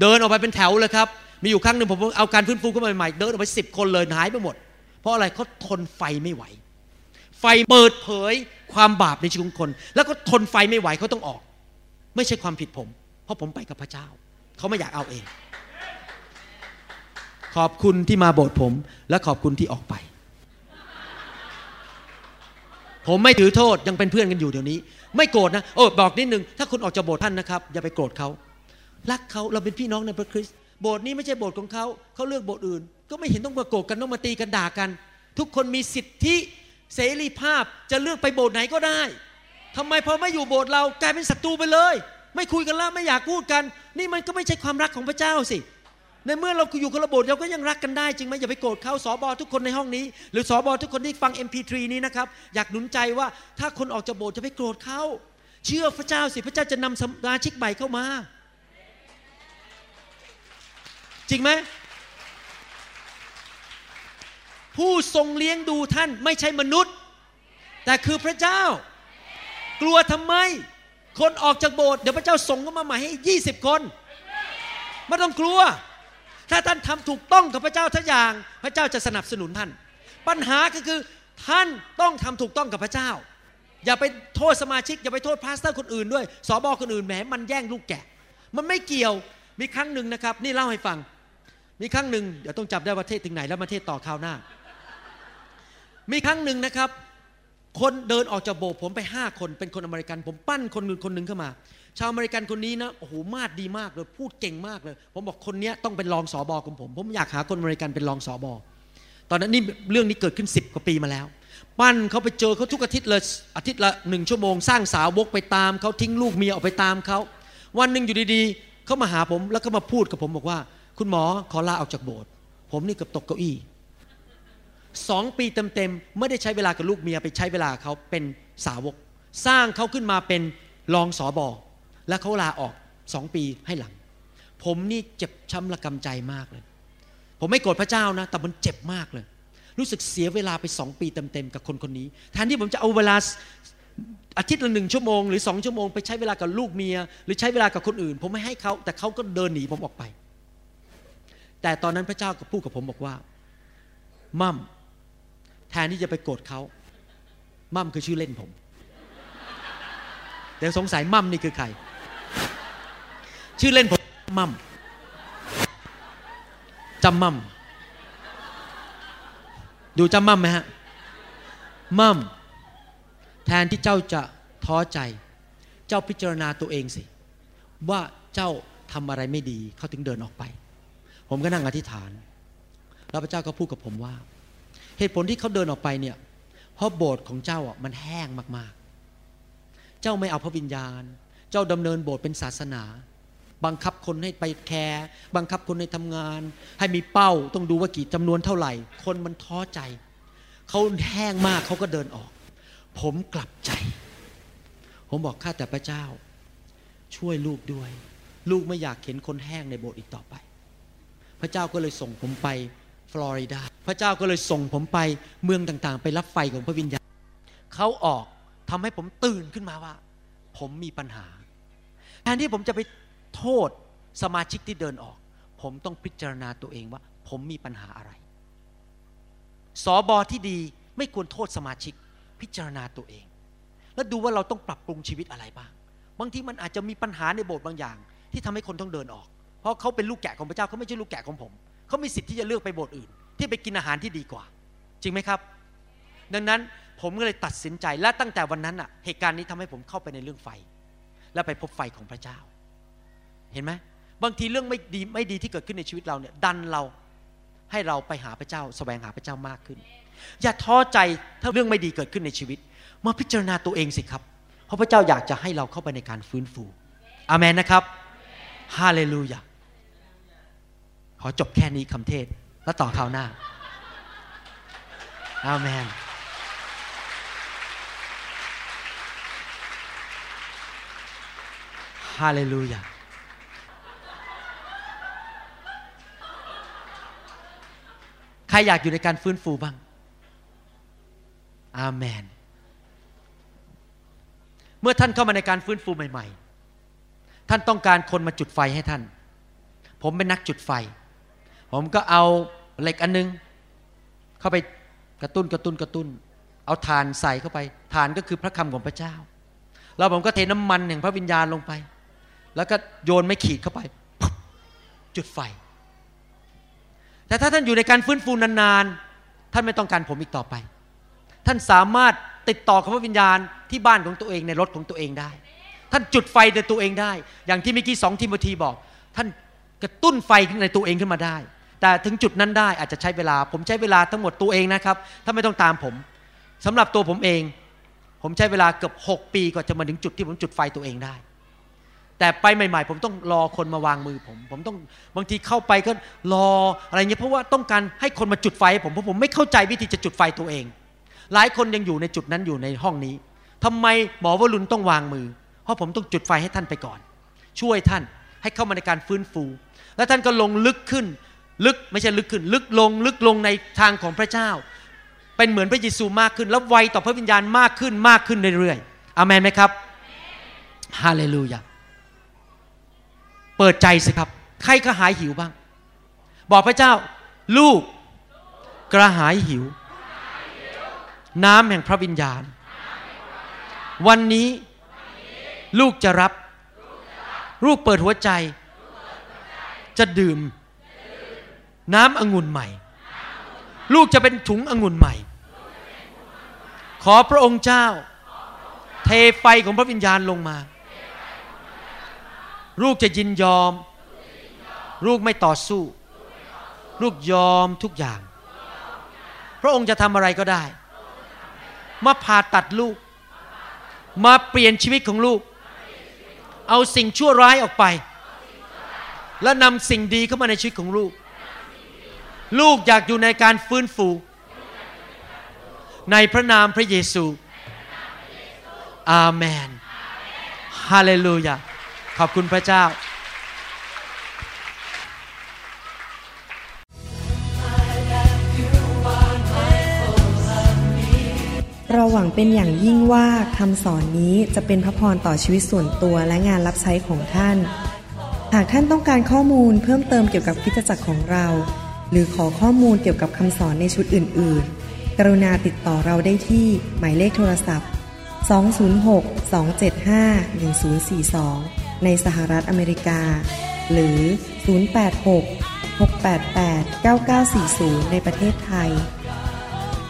เดินออกไปเป็นแถวเลยครับ มีอยู่ครั้งหนึ่งผมเอาการฟื้นฟูเข้ามาใหม่ๆเดินออกไปสิบคนเลยหายไปหมด เพราะอะไรเขาทนไฟไม่ไหว ไฟเปิดเผยความบาปในชีวิตของคน แล้วก็ทนไฟไม่ไหวเขาต้องออก ไม่ใช่ความผิดผม เพราะผมไปกับพระเจ้า เขาไม่อยากเอาเอง ขอบคุณที่มาโบสถ์ผม และขอบคุณที่ออกไป ผมไม่ถือโทษยังเป็นเพื่อนกันอยู่เดี๋ยวนี้ ไม่โกรธนะโอ้บอกนิดนึงถ้าคุณออกจากโบสถ์ท่านนะครับอย่าไปโกรธเขารักเขาเราเป็นพี่น้องในพระคริสต์ โบสถ์นี้ไม่ใช่โบสถ์ของเขาเขาเลือกโบสถ์อื่น ก็ไม่เห็นต้องมาโกรธกันต้องมาตีกันด่ากัน ทุกคนมีสิทธิเสรีภาพจะเลือกไปโบสถ์ไหนก็ได้ทำไมพอไม่อยู่โบสถ์เรากลายเป็นศัตรูไปเลย ไม่คุยกันแล้วไม่อยากพูดกัน นี่มันก็ไม่ใช่ความรักของพระเจ้าสิในเมื่อเราอยู่คนละโบสถ์เราก็ยังรักกันได้จริงไหมอย่าไปโกรธเขาสอบอทุกคนในห้องนี้ หรือสอบอทุกคนที่ฟัง MP3 นี้นะครับอยากหนุนใจว่าถ้าคนออกจากโบสถ์จะไปโกรธเขาเชื่อพระเจ้าสิพระเจ้าจะนำสมาชิกใหม่เข้ามา จริงไหมผู้ทรงเลี้ยงดูท่านไม่ใช่มนุษย์ แต่คือพระเจ้า กลัวทำไม คนออกจากโบสถ์เดี๋ยวพระเจ้าส่งเข้ามาใหม่ให้ 20 คนไม่ต้องกลัว ถ้าท่านทำถูกต้องกับพระเจ้าทุกอย่าง พระเจ้าจะสนับสนุนท่าน ปัญหาก็คือท่านต้องทำถูกต้องกับพระเจ้า อย่าไปโทษสมาชิก อย่าไปโทษ pastor คนอื่นด้วยสอบอคนอื่นแหมมันแย่งลูกแกะ มันไม่เกี่ยวมีครั้งหนึ่งนะครับ นี่เล่าให้ฟัง มีครั้งหนึ่งเดี๋ยวต้องจับได้ว่าเทศถึงไหนแล้วมาเทศต่อคราวหน้า มีครั้งหนึ่งนะครับ คนเดินออกจากโบสถ์ผมไปห้าคนเป็นคนอเมริกันผมปั้นคนหนึ่งคนหนึ่งเข้ามา ชาวอเมริกันคนนี้นะโอ้โหมาดดีมากเลยพูดเก่งมากเลย ผมบอกคนนี้ต้องเป็นรองสอบอของผม ผมอยากหาคนอเมริกันเป็นรองสอบอตอนนั้นนี่เรื่องนี้เกิดขึ้น 10กว่าปีมาแล้ว ปั้นเขาไปเจอเขาทุกอาทิตย์เลยอาทิตย์ละหนึ่งชั่วโมง สร้างสาวกไปตามเขาทิ้งลูกเมียออกไปตามเขาวันหนึ่งอยู่ดีๆเขามาหาผมแล้วก็มาพูดกับผมบอกว่า คุณหมอขอลาออกจากโบสถ์ผมนี่เกือบตกเก้าอี้สองปีเต็มๆไม่ได้ใช้เวลากับลูกเมียไปใช้เวลาเขาเป็นสาวก สร้างเขาขึ้นมาเป็นรองสอบอและเขาลาออกสองปีให้หลัง ผมนี่เจ็บช้ำระกำใจมากเลย ผมไม่โกรธพระเจ้านะ แต่มันเจ็บมากเลย รู้สึกเสียเวลาไปสองปีเต็มๆกับคนคนนี้แทนที่ผมจะเอาเวลาอาทิตย์ละหนึ่งชั่วโมงหรือสองชั่วโมงไปใช้เวลากับลูกเมีย หรือใช้เวลากับคนอื่น ผมไม่ให้เขาแต่เขาก็เดินหนีผมออกไป แต่ตอนนั้นพระเจ้าก็พูดกับผมบอกว่า มั่มแทนที่จะไปโกรธเขามั่มคือชื่อเล่นผมเดี๋ยวสงสัยมั่มนี่คือใคร ชื่อเล่นผมมั่มจำมั่มดูจำมั่มไหมฮะมั่มแทนที่เจ้าจะท้อใจ เจ้าพิจารณาตัวเองสิ ว่าเจ้าทำอะไรไม่ดีเขาถึงเดินออกไป ผมก็นั่งอธิษฐาน แล้วพระเจ้าก็พูดกับผมว่า เหตุผลที่เขาเดินออกไปเนี่ย เพราะโบสถ์ของเจ้าอะมันแห้งมากๆ เจ้าไม่เอาพระวิญญาณ เจ้าดำเนินโบสถ์เป็นศาสนา บังคับคนให้ไปแคร์บังคับคนให้ทำงาน ให้มีเป้าต้องดูว่ากี่จำนวนเท่าไหร่ คนมันท้อใจ เขาแห้งมากเขาก็เดินออก ผมกลับใจ ผมบอกข้าแต่พระเจ้า ช่วยลูกด้วย ลูกไม่อยากเห็นคนแห้งในโบสถ์อีกต่อไป พระเจ้าก็เลยส่งผมไปฟลอริดา พระเจ้าก็เลยส่งผมไปเมืองต่างๆ ไปรับไฟของพระวิญญาณเขาออกทำให้ผมตื่นขึ้นมาว่า ผมมีปัญหาแทนที่ผมจะไปโทษสมาชิกที่เดินออก ผมต้องพิจารณาตัวเองว่า ผมมีปัญหาอะไรสอบอที่ดีไม่ควรโทษสมาชิก พิจารณาตัวเอง แล้วดูว่าเราต้องปรับปรุงชีวิตอะไรบ้าง บางทีมันอาจจะมีปัญหาในโบสถ์บางอย่าง ที่ทำให้คนต้องเดินออก ราะเขาเป็นลูกแกะของพระเจ้าเขาไม่ใช่ลูกแกะของผม เขามีสิทธิ์ที่จะเลือกไปโบสถ์อื่น ที่ไปกินอาหารที่ดีกว่า จริงไหมครับ ดังนั้นผมก็เลยตัดสินใจและตั้งแต่วันนั้นอะเหตุการณ์นี้ทำให้ผมเข้าไปในเรื่องไฟ และไปพบไฟของพระเจ้า เห็นไหมบางทีเรื่องไม่ดีไม่ดีที่เกิดขึ้นในชีวิตเราเนี่ยดันเราให้เราไปหาพระเจ้าแสวงหาพระเจ้ามากขึ้น อย่าท้อใจถ้าเรื่องไม่ดีเกิดขึ้นในชีวิต มาพิจารณาตัวเองสิครับ เพราะพระเจ้าอยากจะให้เราเข้าไปในการฟื้นฟู อาเมนนะครับฮาเลลูยา ขอจบแค่นี้คำเทศ แล้วต่อคราวหน้าอาเมนฮาเลลูยาใครอยากอยู่ในการฟื้นฟูบ้าง อาเมน เมื่อท่านเข้ามาในการฟื้นฟูใหม่ ๆ ท่านต้องการคนมาจุดไฟให้ท่าน ผมเป็นนักจุดไฟ ผมก็เอาเหล็กอันนึง เข้าไปกระตุ้นกระตุ้นกระตุ้น เอาฐานใส่เข้าไปฐานก็คือพระคำของพระเจ้า แล้วผมก็เทน้ำมันแห่งพระวิญญาณลงไป แล้วก็โยนไม่ขีดเข้าไป จุดไฟ แต่ถ้าท่านอยู่ในการฟื้นฟูนานๆ ท่านไม่ต้องการผมอีกต่อไป ท่านสามารถติดต่อกับพระวิญญาณที่บ้านของตัวเองในรถของตัวเองได้ ท่านจุดไฟในตัวเองได้ อย่างที่เมื่อกี้สองทิโมธีบอก ท่านกระตุ้นไฟในตัวเองขึ้นมาได้ แต่ถึงจุดนั้นได้อาจจะใช้เวลา ผมใช้เวลาทั้งหมดตัวเองนะครับถ้าไม่ต้องตามผมสำหรับตัวผมเอง ผมใช้เวลาเกือบ6 ปีกว่าจะมาถึงจุดที่ผมจุดไฟตัวเองได้ แต่ไปใหม่ ๆ ผมต้องรอคนมาวางมือผม ผมต้องบางทีเข้าไปก็รออะไรเงี้ยเพราะว่าต้องการให้คนมาจุดไฟให้ผมเพราะผมไม่เข้าใจวิธีจะจุดไฟตัวเอง หลายคนยังอยู่ในจุดนั้นอยู่ในห้องนี้ทำไมหมอวรุณต้องวางมือ เพราะผมต้องจุดไฟให้ท่านไปก่อน ช่วยท่านให้เข้ามาในการฟื้นฟู แล้วท่านก็ลงลึกขึ้น ลึกไม่ใช่ลึกขึ้น ลึกลง ลึกลงในทางของพระเจ้า เป็นเหมือนพระเยซูมากขึ้น แล้วไวต่อพระวิญญาณมากขึ้นมากขึ้นเรื่อยๆอามนไหมครับฮาเลลูยาเปิดใจสิครับ ใครกระหายหิวบ้าง บอกพระเจ้า ลูกกระหายหิว น้ำแห่งพระวิญญาณ วันนี้ลูกจะรับ ลูกเปิดหัวใจ จะดื่ม น้ำองุ่นใหม่ ลูกจะเป็นถุงองุ่นใหม่ ขอพระองค์เจ้า เทไฟของพระวิญญาณลงมา ลูกจะยินยอม ลูกไม่ต่อสู้ ลูกยอมทุกอย่าง พระองค์จะทำอะไรก็ได้ มาผ่าตัดลูก มาเปลี่ยนชีวิตของลูก เอาสิ่งชั่วร้ายออกไป และนำสิ่งดีเข้ามาในชีวิตของลูก ลูกอยากอยู่ในการฟื้นฟู ในพระนามพระเยซู อาเมน ฮาเลลูยา ขอบคุณพระเจ้าเราหวังเป็นอย่างยิ่งว่าคำสอนนี้จะเป็นพระพรต่อชีวิตส่วนตัวและงานรับใช้ของท่าน หากท่านต้องการข้อมูลเพิ่มเติมเกี่ยวกับคริสตจักรของเรา หรือขอข้อมูลเกี่ยวกับคำสอนในชุดอื่น ๆ กรุณาติดต่อเราได้ที่ หมายเลขโทรศัพท์ 206-275-1042 ในสหรัฐอเมริกา หรือ 086-688-9940 ในประเทศไทย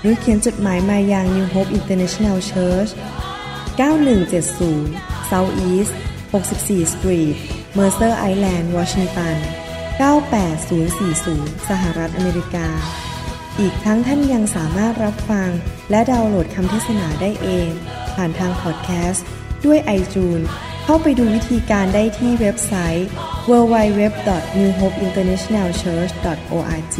หรือเขียนจดหมายมายัง New Hope International Church 9170 South East 64 Street Mercer Island Washington 98040 สหรัฐอเมริกา อีกทั้งท่านยังสามารถรับฟัง และดาวน์โหลดคำเทศนาได้เอง ผ่านทางพอดแคสต์ด้วยไอจูนเข้าไปดูวิธีการได้ที่เว็บไซต์ www.newhopeinternationalchurch.org